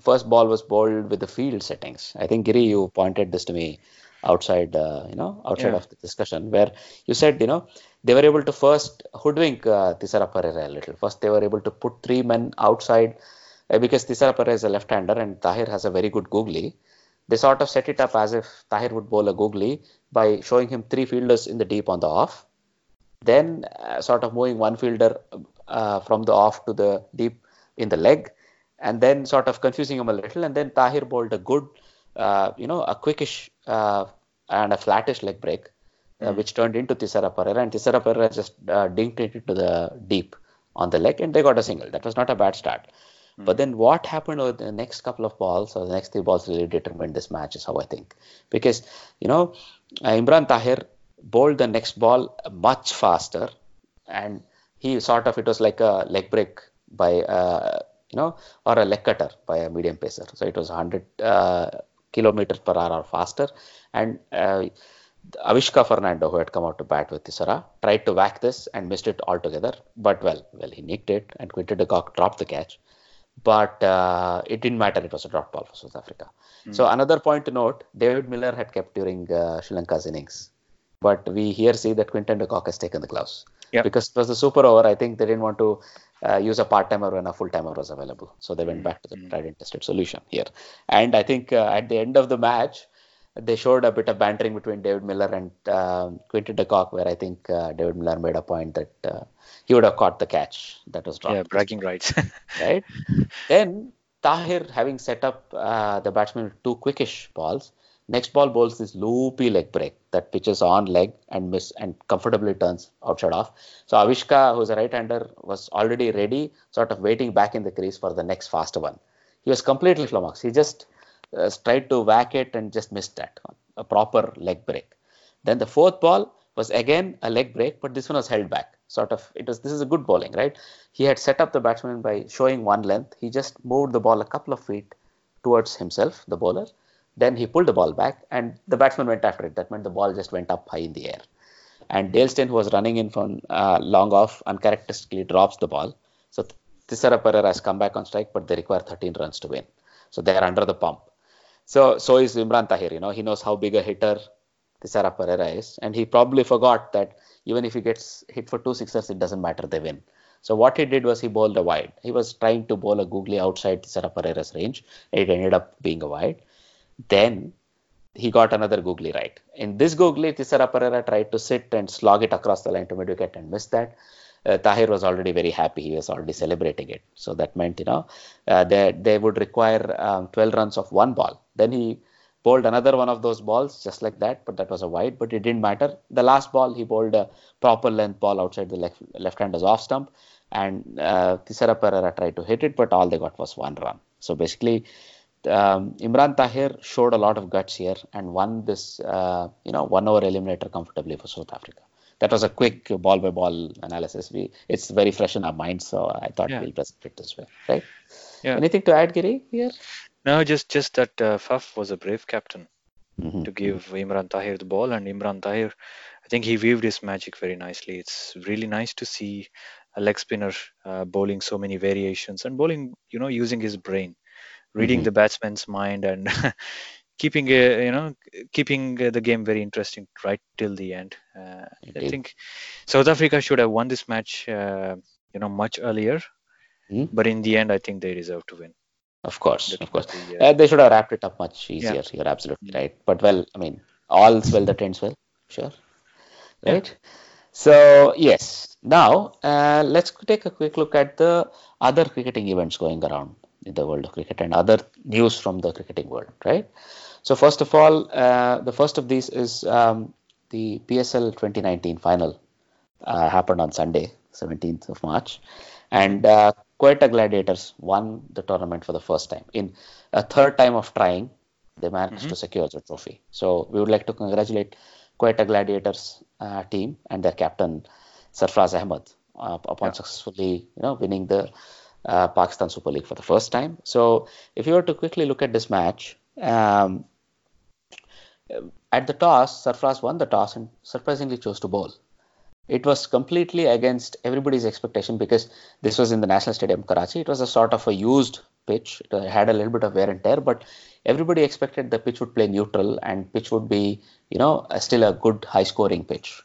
first ball was bowled with the field settings. I think Giri, you pointed this to me outside, uh, you know, outside Yeah. of the discussion where you said, you know, they were able to first hoodwink uh, Thisara Perera a little. First, they were able to put three men outside uh, because Thisara Perera is a left-hander and Tahir has a very good googly. They sort of set it up as if Tahir would bowl a googly by showing him three fielders in the deep on the off, then uh, sort of moving one fielder uh, from the off to the deep in the leg, and then sort of confusing him a little. And then Tahir bowled a good, uh, you know, a quickish uh, and a flattish leg break, uh, which turned into Thisara Perera, and Thisara Perera just uh, dinked it into the deep on the leg, and they got a single. That was not a bad start. But then what happened over the next couple of balls or the next three balls really determined this match is how I think. Because, you know, uh, Imran Tahir bowled the next ball much faster and he sort of, it was like a leg break by, uh, you know, or a leg cutter by a medium pacer. So it was 100 uh, kilometers per hour or faster. And uh, Avishka Fernando, who had come out to bat with Thisara, tried to whack this and missed it altogether. But well, well, he nicked it, and Quinton de Kock dropped the catch. But uh, it didn't matter; it was a drop ball for South Africa. So another point to note: David Miller had kept during uh, Sri Lanka's innings, but we here see that Quinton de Kock has taken the gloves Yep. because it was the super over. I think they didn't want to uh, use a part timer when a full timer was available, so they went back to the tried and tested solution here. And I think uh, at the end of the match, they showed a bit of bantering between David Miller and um Quinton de Kock, where I think uh, David Miller made a point that uh, he would have caught the catch that was dropped yeah, bragging rights. *laughs* right? then Tahir, having set up uh, the batsman with two quickish balls, next ball bowls this loopy leg break that pitches on leg and miss and comfortably turns outside off. So Avishka, who's a right-hander, was already ready, sort of waiting back in the crease for the next faster one. He was completely flummoxed. He just uh, tried to whack it and just missed that a proper leg break. Then the fourth ball was again a leg break, but this one was held back. Sort of, it was this is a good bowling, right? He had set up the batsman by showing one length. He just moved the ball a couple of feet towards himself, the bowler. Then he pulled the ball back, and the batsman went after it. That meant the ball just went up high in the air. And Dale Steyn, who was running in from uh, long off, uncharacteristically drops the ball. So Thisara Perera has come back on strike, but they require 13 runs to win. So they are under the pump. So so is Imran Tahir. You know, he knows how big a hitter Thisara Perera is, and he probably forgot that even if he gets hit for two sixers, it doesn't matter. They win. So what he did was he bowled a wide. He was trying to bowl a googly outside Thisara Perera's range. It ended up being a wide. Then he got another googly right. In this googly, Thisara Perera tried to sit and slog it across the line to mid wicket and missed that. Uh, Tahir was already very happy. He was already celebrating it. So that meant, you know, uh, they, they would require um, 12 runs of one ball. Then he bowled another one of those balls just like that, but that was a wide, but it didn't matter. The last ball, he bowled a proper length ball outside the left, left-hander's off stump, and uh, Thisara Perera tried to hit it, but all they got was one run. So basically, um, Imran Tahir showed a lot of guts here and won this, uh, you know, one over eliminator comfortably for South Africa. That was a quick ball by ball analysis. We it's very fresh in our minds, so I thought Yeah. we'll present it this way, right? Yeah. Anything to add, Giri? Here? No, just just that uh, Faf was a brave captain Mhm. to give Imran Tahir the ball, and Imran Tahir, I think he weaved his magic very nicely. It's really nice to see a leg spinner uh, bowling so many variations and bowling, you know, using his brain, reading Mhm. the batsman's mind and *laughs* keeping, uh, you know, keeping uh, the game very interesting right till the end. Uh, I think South Africa should have won this match, uh, you know, much earlier, Mhm. but in the end, I think they deserve to win. Of course, That of course. the, uh, Uh, they should have wrapped it up much easier. You're absolutely right. But well, I mean, all's well that ends well. Sure. Yeah. Right. So yes. Now uh, let's take a quick look at the other cricketing events going around in the world of cricket and other news from the cricketing world. Right. So first of all, uh, the first of these is um, the PSL 2019 final uh, happened on Sunday, 17th of March, and uh, Quetta Gladiators won the tournament for the first time. In a third time of trying, they managed to secure the trophy. So we would like to congratulate Quetta Gladiators uh, team and their captain Sarfraz Ahmed uh, upon successfully, you know, winning the uh, Pakistan Super League for the first time. So if you were to quickly look at this match. Um, at the toss, Sarfraz won the toss and surprisingly chose to bowl. It was completely against everybody's expectation because this was in the National Stadium, Karachi. It was a sort of a used pitch. It had a little bit of wear and tear, but everybody expected the pitch would play neutral and pitch would be, you know, still a good high-scoring pitch.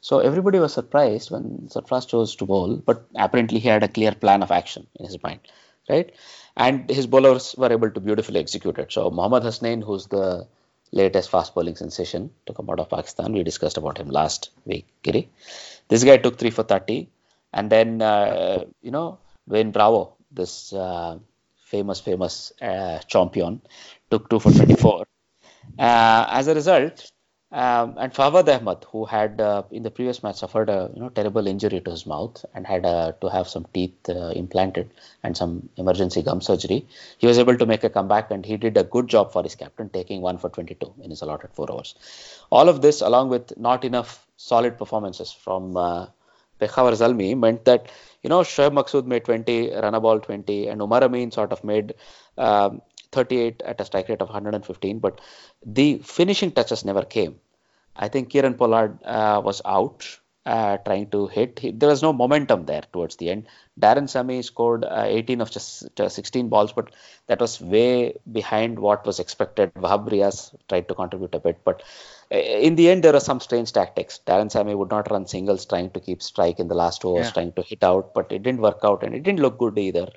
So everybody was surprised when Sarfraz chose to bowl, but apparently he had a clear plan of action in his mind, right? And his bowlers were able to beautifully execute it. So Mohammad Hasnain, who's the latest fast bowling sensation to come out of Pakistan, we discussed about him last week, Giri. This guy took three for 30. And then, uh, you know, Dwayne Bravo, this uh, famous, famous uh, champion, took two for 24. Uh, as a result, um, and Fawad Ahmad, who had uh, in the previous match suffered a you know terrible injury to his mouth and had uh, to have some teeth uh, implanted and some emergency gum surgery, he was able to make a comeback and he did a good job for his captain, taking one for 22 in his allotted four overs. All of this, along with not enough solid performances from uh, Peshawar Zalmi, meant that you know Shoaib Maqsood made 20, Ranabal 20, and Umar Amin sort of made um, 38 at a strike rate of 115, but the finishing touches never came. I think Kieron Pollard uh, was out uh, trying to hit. He, there was no momentum there towards the end. Darren Sammy scored uh, 18 of just uh, 16 balls, but that was way behind what was expected. Wahab Riaz tried to contribute a bit, but uh, in the end, there were some strange tactics. Darren Sammy would not run singles, trying to keep strike in the last overs, Yeah. trying to hit out, but it didn't work out and it didn't look good either.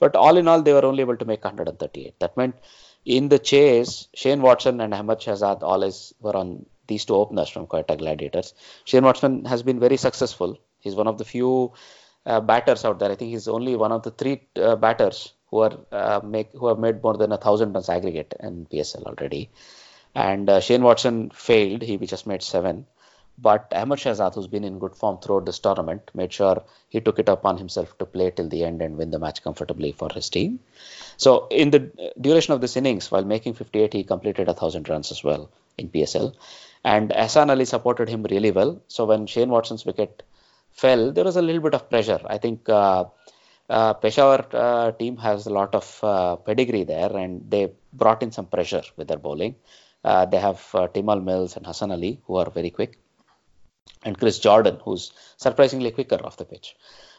But all in all, they were only able to make 138. That meant in the chase, Shane Watson and Ahmad Shahzad always were on these two openers from Quetta Gladiators. Shane Watson has been very successful. He's one of the few uh, batters out there. I think he's only one of the three uh, batters who are uh, make who have made more than a thousand runs aggregate in PSL already. And uh, Shane Watson failed. He just made seven. But Ahmad Shahzad, who's been in good form throughout this tournament, made sure he took it upon himself to play till the end and win the match comfortably for his team. So, in the duration of this innings, while making 58, he completed a thousand runs as well in PSL. And Hassan Ali supported him really well. So, when Shane Watson's wicket fell, there was a little bit of pressure. I think uh, uh, Peshawar uh, team has a lot of uh, pedigree there, and they brought in some pressure with their bowling. Uh, they have uh, Tymal Mills and Hassan Ali, who are very quick, and Chris Jordan, who's surprisingly quicker off the pitch.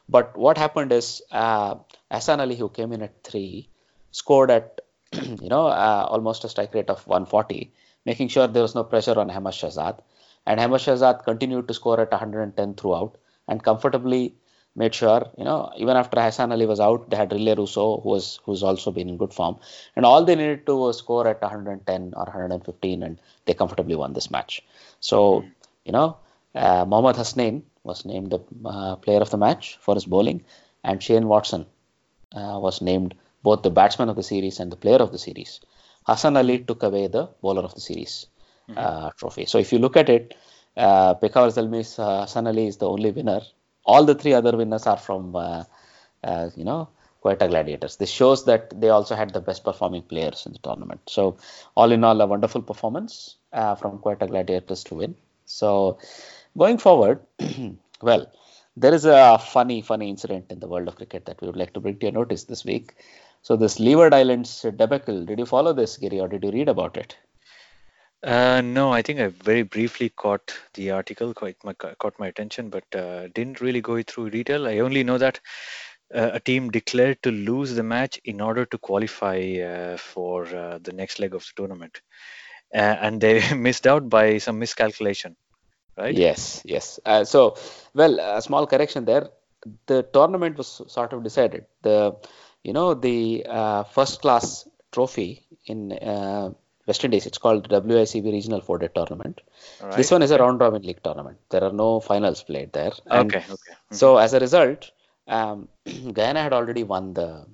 But what happened is uh, Hassan Ali, who came in at three, scored at *clears throat* you know uh, almost a strike rate of 140, making sure there was no pressure on Ahmad Shahzad. And Ahmad Shahzad continued to score at 110 throughout and comfortably made sure, you know, even after Hassan Ali was out, they had Rilee Rossouw, who was who's also been in good form. And all they needed to was score at 110 or 115, and they comfortably won this match. So, you know, uh, Mohammad Hasnain was named the uh, player of the match for his bowling, and Shane Watson uh, was named both the batsman of the series and the player of the series. Hassan Ali took away the bowler of the series uh, trophy. So if you look at it, uh, Peshawar Zalmi's uh, Hassan Ali is the only winner. All the three other winners are from, uh, uh, you know, Quetta Gladiators. This shows that they also had the best performing players in the tournament. So all in all, a wonderful performance uh, from Quetta Gladiators to win. So going forward, *clears throat* well, there is a funny, funny incident in the world of cricket that we would like to bring to your notice this week. So this Leeward Islands debacle, did you follow this, Giri, or did you read about it? Uh, no, I think I very briefly caught the article, quite my, caught my attention, but uh, didn't really go through detail. I only know that uh, a team declared to lose the match in order to qualify uh, for uh, the next leg of the tournament, uh, and they *laughs* missed out by some miscalculation, right? Yes, yes. Uh, so, well, a small correction there. The tournament was sort of decided. The, you know, the uh, first class trophy in uh, West Indies, it's called the WICB Regional Four Day Tournament. All This one is a round robin league tournament. There are no finals played there. And Okay, okay. Mhm. So as a result, um, *clears throat* Guyana had already won the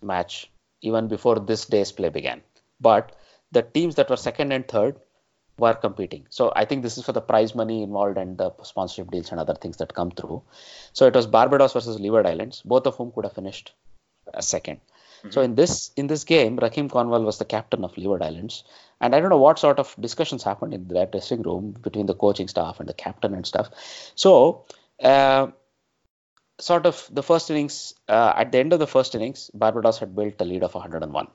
match even before this day's play began. But the teams that were second and third were competing. So I think this is for the prize money involved and the sponsorship deals and other things that come through. So it was Barbados versus Leeward Islands, both of whom could have finished a 2nd So in this in this game, Rahkeem Cornwall was the captain of Leeward Islands, and I don't know what sort of discussions happened in that dressing room between the coaching staff and the captain and stuff. So. Uh, sort of the first innings, uh, at the end of the first innings, Barbados had built a lead of 101,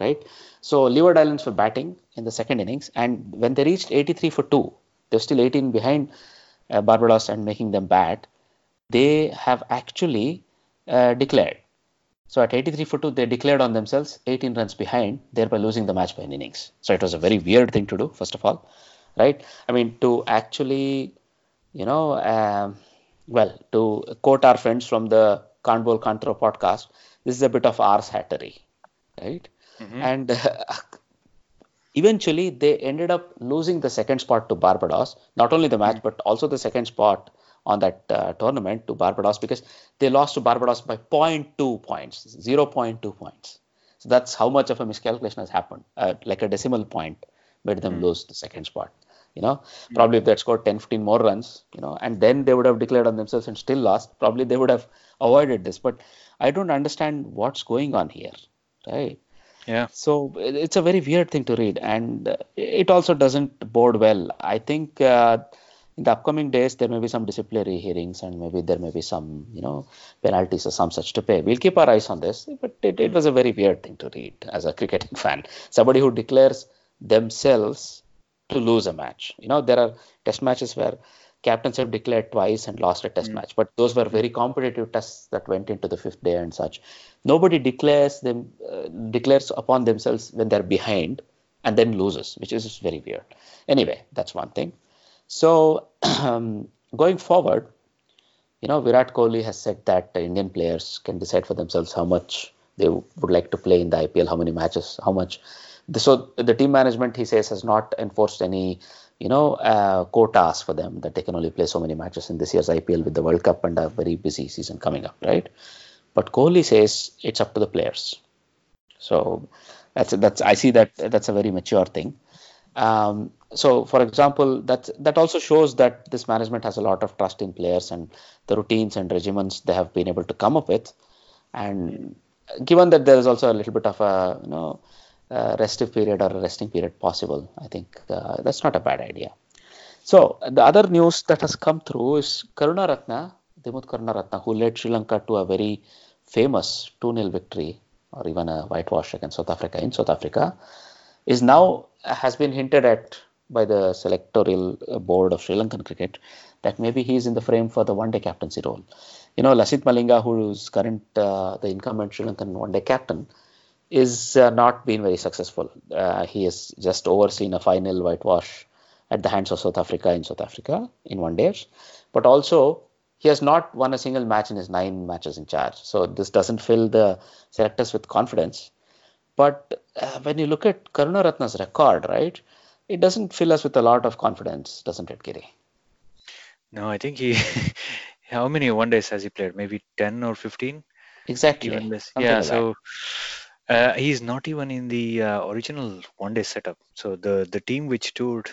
right? So Leeward Islands were batting in the second innings, and when they reached 83 for two, they're still 18 behind uh, Barbados and making them bat. They have actually uh, declared. So at 83 for 2, they declared on themselves 18 runs behind, thereby losing the match by an innings. So it was a very weird thing to do, first of all, right? I mean, to actually, you know, um, well, to quote our friends from the Can't Throw podcast, this is a bit of arse hattery, right? And uh, eventually they ended up losing the second spot to Barbados, not only the match, but also the second spot on that uh, tournament to Barbados because they lost to Barbados by 0.2 points, 0.2 points. So that's how much of a miscalculation has happened. Uh, like a decimal point made them lose the second spot. You know, probably if they had scored 10, 15 more runs, you know, and then they would have declared on themselves and still lost, probably they would have avoided this. But I don't understand what's going on here, right? Yeah. So it's a very weird thing to read, and uh, it also doesn't bode well. I think uh, in the upcoming days there may be some disciplinary hearings, and maybe there may be some, you know, penalties or some such to pay. We'll keep our eyes on this, but it, it was a very weird thing to read as a cricketing *laughs* fan. Somebody who declares themselves to lose a match. You know, there are test matches where captains have declared twice and lost a test match, but those were very competitive tests that went into the fifth day and such. Nobody declares them uh, declares upon themselves when they're behind and then loses, which is very weird. Anyway, that's one thing. So *clears throat* um, going forward, you know, Virat Kohli has said that Indian players can decide for themselves how much they would like to play in the IPL, how many matches, how much. So the team management, he says, has not enforced any, you know, uh, quotas for them that they can only play so many matches in this year's IPL with the World Cup and a very busy season coming up, right? But Kohli says it's up to the players. So that's that's I see that that's a very mature thing. Um, so, for example, that that also shows that this management has a lot of trust in players and the routines and regimens they have been able to come up with. And given that there is also a little bit of a you know uh, restive period or a resting period possible, I think uh, that's not a bad idea. So the other news that has come through is Karunaratne, Dimut Karuna Ratna, who led Sri Lanka to a very famous 2-0 victory or even a whitewash against South Africa in South Africa, is now has been hinted at by the selectorial uh, board of Sri Lankan cricket that maybe he is in the frame for the one-day captaincy role. You know, Lasith Malinga, who is current uh, the incumbent Sri Lankan one-day captain, is uh, not been very successful. Uh, he has just overseen a final whitewash at the hands of South Africa in South Africa in one days, but also he has not won a single match in his nine matches in charge. So this doesn't fill the selectors with confidence. But uh, when you look at Karunaratne's record, right, it doesn't fill us with a lot of confidence, doesn't it, Giri? No, I think he. *laughs* how many one days has he played? Maybe 10 or 15? Exactly. Yeah, like that. Uh, he's not even in the uh, original one day setup. So the, the team which toured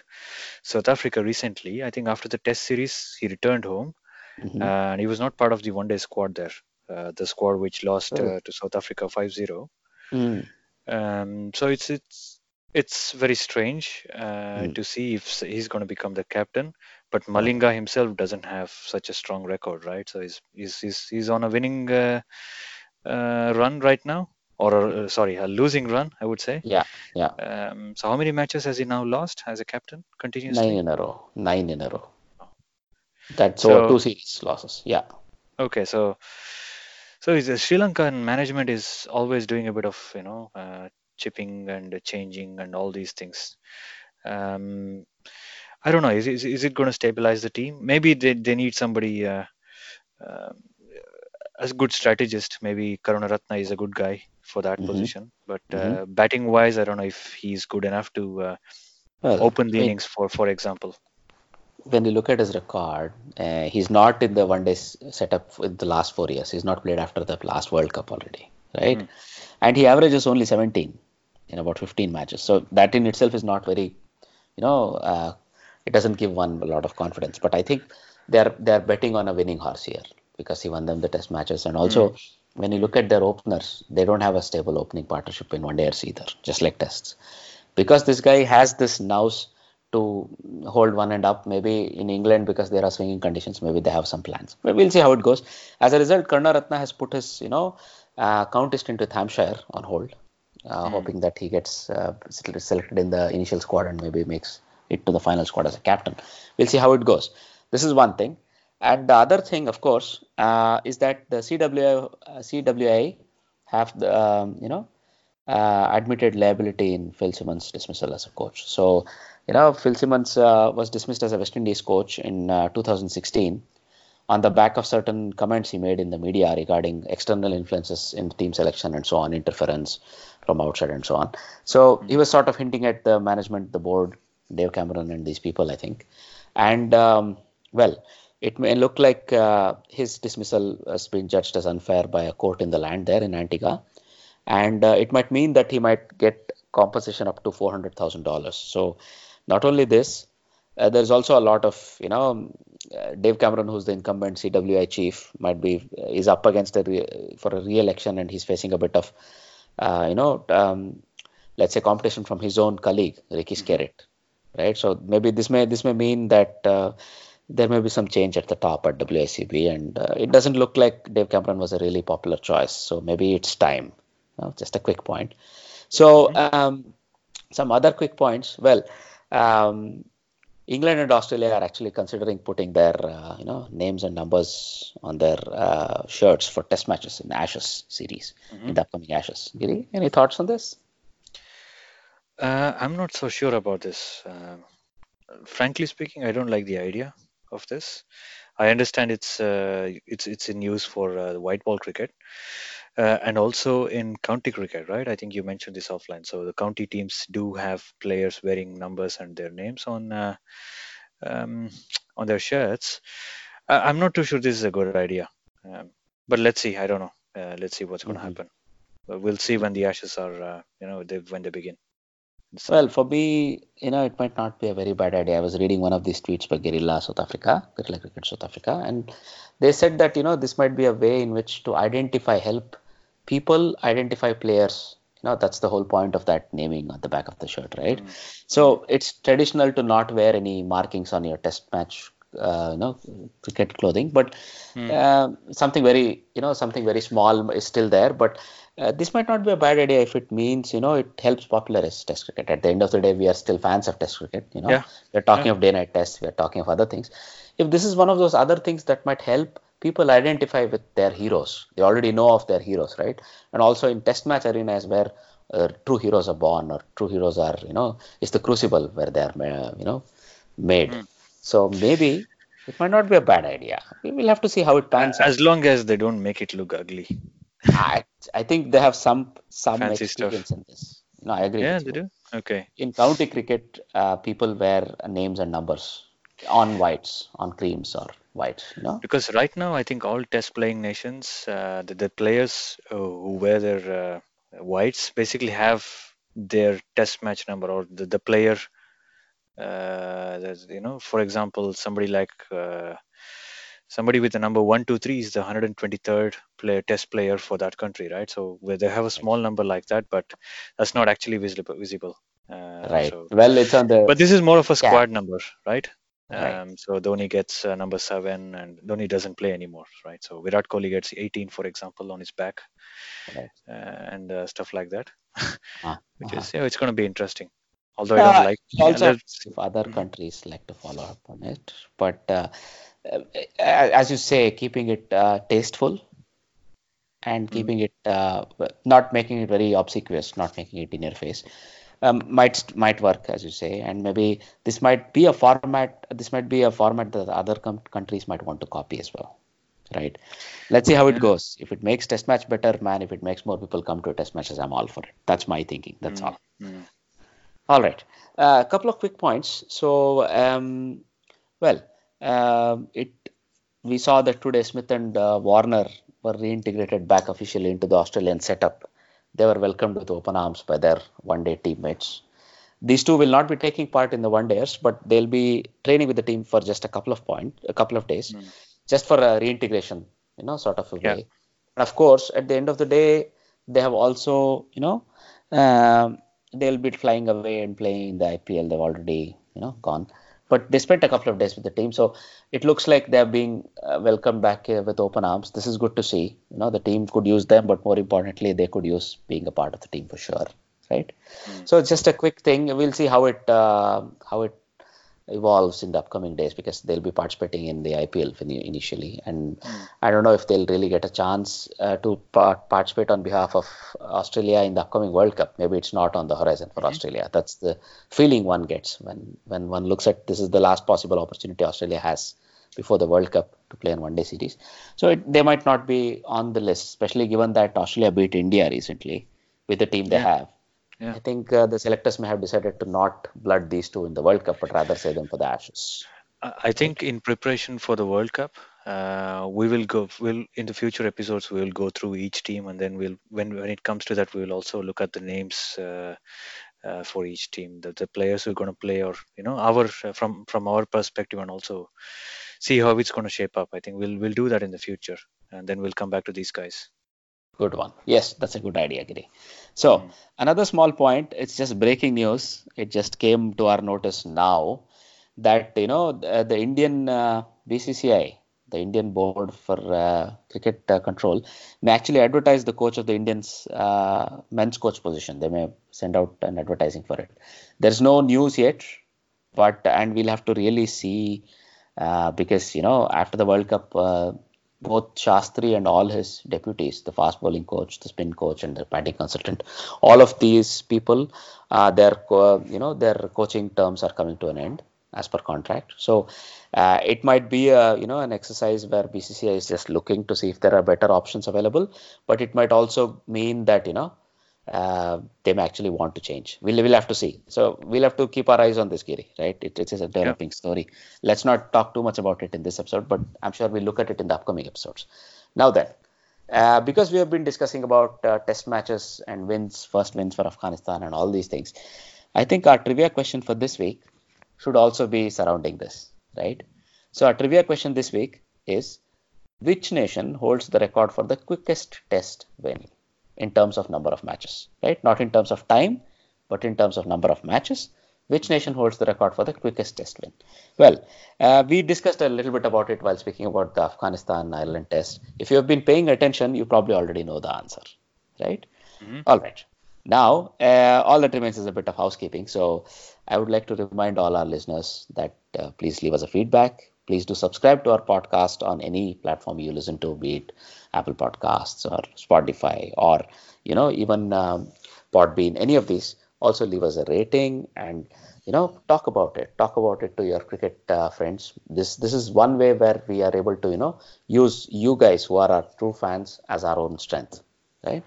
South Africa recently, I think after the test series, he returned home Mhm. uh, and he was not part of the one day squad there. Uh, the squad which lost Oh. uh, to South Africa 5 0. Mm. Um, so it's it's it's very strange uh, Mm. to see if he's going to become the captain. But Malinga himself doesn't have such a strong record, right? So he's he's he's, he's on a winning uh, uh, run right now, or uh, sorry, a losing run, I would say. Yeah, yeah. Um, so how many matches has he now lost as a captain continuously? Nine in a row. Nine in a row. That's So- over two series losses. Yeah. Okay, so so is the Sri Lankan management is always doing a bit of you know uh, chipping and changing and all these things. Um, I don't know. Is is, is it going to stabilize the team? Maybe they, they need somebody uh, uh, as a good strategist. Maybe Karunaratne is a good guy for that Mhm. position. But uh, Mhm. batting wise, I don't know if he's good enough to uh, Well, open the I mean, innings for for example. when you look at his record, uh, he's not in the one day setup in the last four years. He's not played after the last World Cup already, right? Mm. And he averages only 17 in about 15 matches. So that in itself is not very, you know, uh, it doesn't give one a lot of confidence. But I think they're they're betting on a winning horse here because he won them the Test matches, and also when you look at their openers, they don't have a stable opening partnership in one days either, just like Tests because this guy has this nous to hold one end up. Maybe in England, because there are swinging conditions, maybe they have some plans. But we'll see how it goes. As a result, Karna Ratna has put his, you know, uh, countist into Hampshire on hold, uh, hoping that he gets uh, selected in the initial squad and maybe makes it to the final squad as a captain. We'll see how it goes. This is one thing. And the other thing, of course, uh, is that the CWI, uh, CWI have the, um, you know, uh, admitted liability in Phil Simmons' dismissal as a coach. So, you know, Phil Simmons uh, was dismissed as a West Indies coach in uh, 2016 on the back of certain comments he made in the media regarding external influences in team selection and so on, interference from outside and so on. So he was sort of hinting at the management, the board, Dave Cameron, and these people, I think. And um, well, it may look like uh, his dismissal has been judged as unfair by a court in the land there in Antigua and uh, it might mean that he might get compensation up to four hundred thousand dollars. So, not only this, uh, there's also a lot of you know, uh, Dave Cameron, who's the incumbent CWI chief, might be is up against a re- for a re-election, and he's facing a bit of uh, you know, um, let's say competition from his own colleague Ricky Skerritt, right? So maybe this may this may mean that. Uh, there may be some change at the top at WACB, and uh, it doesn't look like Dave Cameron was a really popular choice. So maybe it's time. No, just a quick point. So um, some other quick points. Well, um, England and Australia are actually considering putting their uh, you know names and numbers on their uh, shirts for Test matches in Ashes series in the upcoming Ashes. Giri, any thoughts on this? Uh, I'm not so sure about this. Um frankly speaking, I don't like the idea of this. I understand it's uh, it's it's in use for uh, white ball cricket uh, and also in county cricket, right? I think you mentioned this offline. So the county teams do have players wearing numbers and their names on uh, um, on their shirts. I, I'm not too sure this is a good idea, um, but let's see. I don't know. Uh, let's see what's going to Mhm. happen. But we'll see when the ashes are, uh, you know, they, when they begin. Well, for me, you know, it might not be a very bad idea. I was reading one of these tweets by Guerilla South Africa, Guerilla Cricket South Africa, and they said that, you know, this might be a way in which to identify, help people identify players. You know, that's the whole point of that naming on the back of the shirt, right? Hmm. So it's traditional to not wear any markings on your test match, uh, you know, cricket clothing, but uh, something very, you know, something very small is still there. But uh, this might not be a bad idea if it means, you know, it helps popularize Test cricket. At the end of the day, we are still fans of Test cricket. You know, Yeah. we're talking of day-night tests, we're talking of other things. If this is one of those other things that might help people identify with their heroes, they already know of their heroes, right? And also in Test match arenas where uh, true heroes are born or true heroes are, you know, it's the crucible where they're, uh, you know, made. So maybe it might not be a bad idea. We will have to see how it pans out. as long as they don't make it look ugly. I, I think they have some some Fancy stuff. experience in this. No, I agree. Yeah, they do. Okay. In county cricket, uh, people wear names and numbers on whites, on creams or whites. You know? Because right now, I think all test playing nations, uh, the, the players uh, who wear their uh, whites basically have their test match number or the, the player. Uh, there's, you know, for example, somebody like uh, somebody with the number one, two, three is the 123rd player test player for that country, right? So where they have a small number like that, but that's not actually visible. Visible. Uh, right. so- well, it's on the. but this is more of a squad number, right? Right. Um, so Dhoni gets uh, number seven, and Dhoni doesn't play anymore, right? So Virat Kohli gets 18, for example, on his back, Right. uh, and uh, stuff like that, *laughs* Ah, which uh-huh. is yeah, it's going to be interesting. Although I Uh, don't like. it's also if other countries like to follow up on it, but uh, uh, as you say, keeping it uh, tasteful and keeping it uh, not making it very obsequious, not making it in your face, um, might might work as you say, and maybe this might be a format. This might be a format that other com- countries might want to copy as well. Right. Let's see how it goes. If it makes test match better, man. If it makes more people come to test matches, I'm all for it. That's my thinking. That's all. Mm. All right. A couple of quick points. So, um, well, um, it we saw that today Smith and uh, Warner were reintegrated back officially into the Australian setup. They were welcomed with open arms by their one-day teammates. These two will not be taking part in the one-dayers, but they'll be training with the team for just a couple of point, a couple of days, just for a reintegration, you know, sort of a Yeah. way. And of course, at the end of the day, they have also, you know, um, they'll be flying away and playing in the IPL. They've already, you know, gone. But they spent a couple of days with the team, so it looks like they're being uh, welcomed back uh, with open arms. This is good to see. You know, the team could use them, but more importantly, they could use being a part of the team for sure, right? So it's just a quick thing. We'll see how it uh, how it evolves in the upcoming days because they'll be participating in the IPL initially, and I don't know if they'll really get a chance uh, to part- participate on behalf of Australia in the upcoming World Cup. Maybe it's not on the horizon for Australia. That's the feeling one gets when when one looks at this is the last possible opportunity Australia has before the World Cup to play in one day series. So it, they might not be on the list, especially given that Australia beat India recently with the team they have. Yeah. I think uh, the selectors may have decided to not blood these two in the World Cup, but rather save them for the Ashes. I think in preparation for the World Cup, uh, we will go. We'll in the future episodes we will go through each team, and then we'll when when it comes to that, we will also look at the names uh, uh, for each team, the, the players who are going to play, or you know, our uh, from from our perspective, and also see how it's going to shape up. I think we'll we'll do that in the future, and then we'll come back to these guys. Good one. Yes, that's a good idea, Giri. So, another small point, it's just breaking news. It just came to our notice now that, you know, the, the Indian uh, BCCI, the Indian Board for uh, Cricket uh, Control, may actually advertise the coach of the Indians uh, men's coach position. They may send out an advertising for it. There's no news yet, but, and we'll have to really see uh, because, you know, after the World Cup, uh, both Shastri and all his deputies, the fast bowling coach, the spin coach, and the batting consultant, all of these people, uh, their you know their coaching terms are coming to an end as per contract. So uh, it might be a you know an exercise where BCCI is just looking to see if there are better options available, but it might also mean that you know uh, they may actually want to change. We'll, we'll have to see. So we'll have to keep our eyes on this, Giri, right? It, it is a developing story. Let's not talk too much about it in this episode, but I'm sure we'll look at it in the upcoming episodes. Now then, uh, because we have been discussing about uh, test matches and wins, first wins for Afghanistan and all these things, I think our trivia question for this week should also be surrounding this, right? So our trivia question this week is which nation holds the record for the quickest test win in terms of number of matches, right? Not in terms of time, but in terms of number of matches. Which nation holds the record for the quickest test win? Well, uh, we discussed a little bit about it while speaking about the Afghanistan Ireland test. If you have been paying attention, you probably already know the answer, right? All right. Now, uh, all that remains is a bit of housekeeping. So, I would like to remind all our listeners that uh, please leave us a feedback. Please do subscribe to our podcast on any platform you listen to, be it Apple Podcasts or Spotify or you know even um, Podbean. Any of these. Also, leave us a rating and you know talk about it. Talk about it to your cricket uh, friends. This this is one way where we are able to you know use you guys who are our true fans as our own strength, right?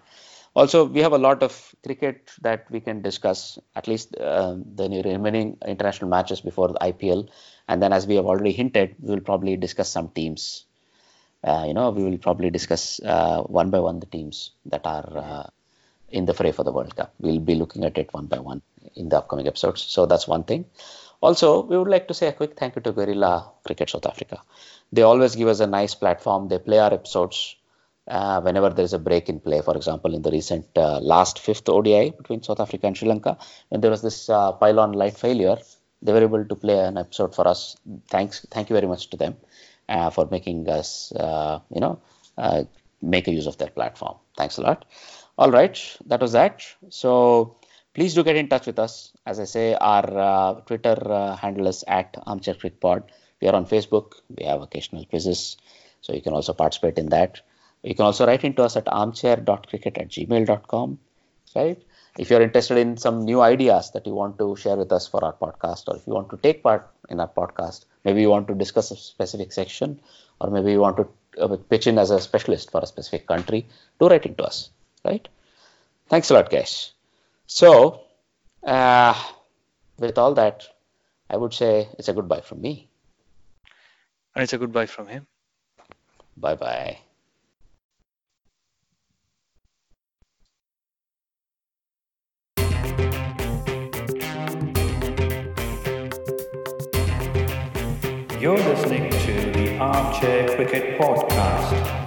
Also, we have a lot of cricket that we can discuss, at least uh, the remaining international matches before the IPL, And then, as we have already hinted, we will probably discuss some teams. Uh, you know, we will probably discuss uh, one by one the teams that are uh, in the fray for the World Cup. We'll be looking at it one by one in the upcoming episodes. So that's one thing. Also, we would like to say a quick thank you to Guerilla Cricket South Africa. They always give us a nice platform. They play our episodes uh, whenever there is a break in play. For example, in the recent uh, last fifth ODI between South Africa and Sri Lanka, when there was this uh, pylon light failure, they were able to play an episode for us. Thanks, thank you very much to them uh, for making us, uh, you know, uh, make a use of their platform. Thanks a lot. All right, that was that. So please do get in touch with us. As I say, our Twitter handle is at Armchair Cricket Pod. We are on Facebook. We have occasional quizzes, so you can also participate in that. You can also write into us at armchair.cricket at gmail.com. Right? If you're interested in some new ideas that you want to share with us for our podcast, or if you want to take part in our podcast, maybe you want to discuss a specific section, or maybe you want to uh, pitch in as a specialist for a specific country, do write into us. Right? Thanks a lot, guys. So, uh, with all that, I would say it's a goodbye from me. And it's a goodbye from him. Bye bye. You're listening to the Armchair Cricket Podcast.